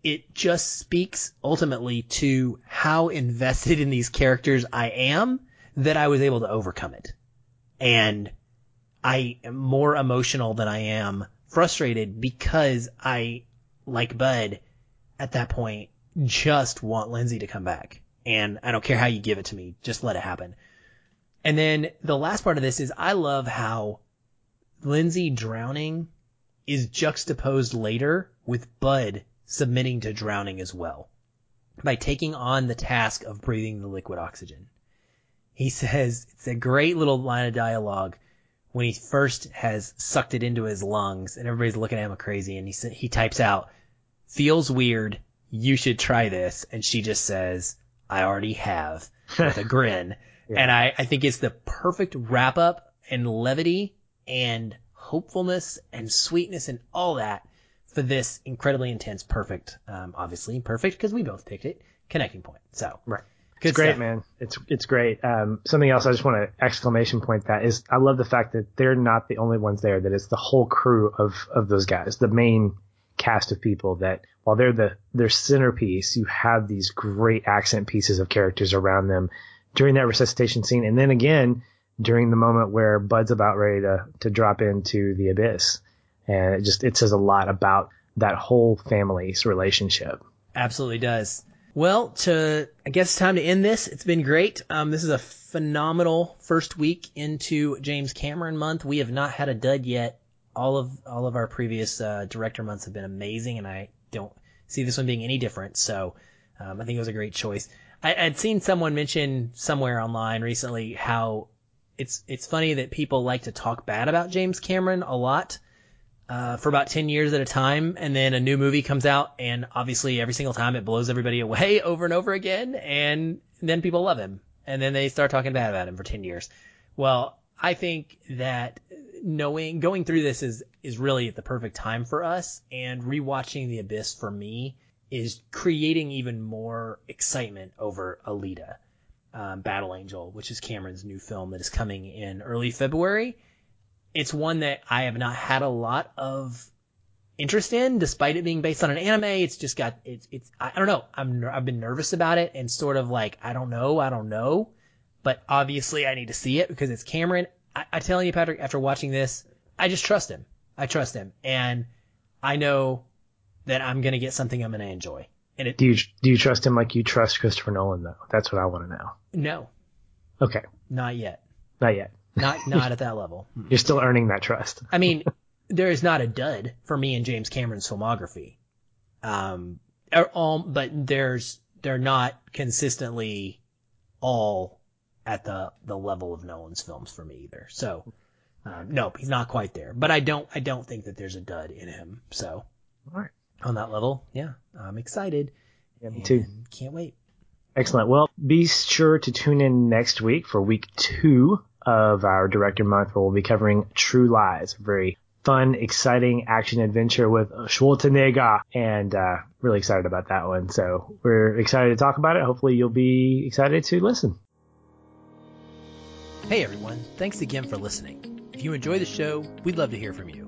it just speaks ultimately to how invested in these characters I am that I was able to overcome it. And I am more emotional than I am frustrated because I like Bud at that point, just want Lindsey to come back. And I don't care how you give it to me, just let it happen. And then the last part of this is I love how Lindsey drowning is juxtaposed later with Bud submitting to drowning as well by taking on the task of breathing the liquid oxygen. He says it's a great little line of dialogue when he first has sucked it into his lungs and everybody's looking at him crazy and he he types out feels weird. You should try this. And she just says, I already have with a grin. Yeah. And I, I think it's the perfect wrap up and levity and hopefulness and sweetness and all that for this incredibly intense, perfect, um, obviously perfect because we both picked it, connecting point. So, right. Good it's great, stuff. man. It's it's great. Um, something else I just want to exclamation point that is I love the fact that they're not the only ones there. That it's the whole crew of of those guys, the main cast of people that while they're the their centerpiece, you have these great accent pieces of characters around them during that resuscitation scene, and then again during the moment where Bud's about ready to to drop into the abyss, and it just it says a lot about that whole family's relationship. Absolutely does. Well, to I guess it's time to end this. It's been great. Um, this is a phenomenal first week into James Cameron month. We have not had a dud yet all of all of our previous uh, director months have been amazing, and I don't see this one being any different. So um, I think it was a great choice. I, I'd seen someone mention somewhere online recently how it's it's funny that people like to talk bad about James Cameron a lot uh, for about ten years at a time, and then a new movie comes out, and obviously every single time it blows everybody away over and over again, and then people love him, and then they start talking bad about him for ten years. Well, I think that knowing going through this is is really the perfect time for us and rewatching the abyss for me is creating even more excitement over Alita um, Battle Angel which is Cameron's new film that is coming in early February. It's one that I have not had a lot of interest in despite it being based on an anime. It's just got it's it's I don't know. I'm I've been nervous about it and sort of like I don't know I don't know. But obviously I need to see it because it's Cameron. I, I tell you, Patrick, after watching this, I just trust him. I trust him, and I know that I'm gonna get something I'm gonna enjoy. And it, do you do you trust him like you trust Christopher Nolan though? That's what I want to know. No. Okay. Not yet. Not yet. Not not at that level. You're still earning that trust. I mean, there is not a dud for me in James Cameron's filmography. Um, all, but there's they're not consistently all at the the level of Nolan's films for me either. So, um, nope, he's not quite there. But I don't I don't think that there's a dud in him. So, all right, on that level, yeah, I'm excited. Yeah, me too. Can't wait. Excellent. Well, be sure to tune in next week for week two of our Director Month where we'll be covering True Lies, a very fun, exciting action adventure with Schwarzenegger, and uh, really excited about that one. So we're excited to talk about it. Hopefully, you'll be excited to listen. Hey everyone, thanks again for listening. If you enjoy the show, we'd love to hear from you.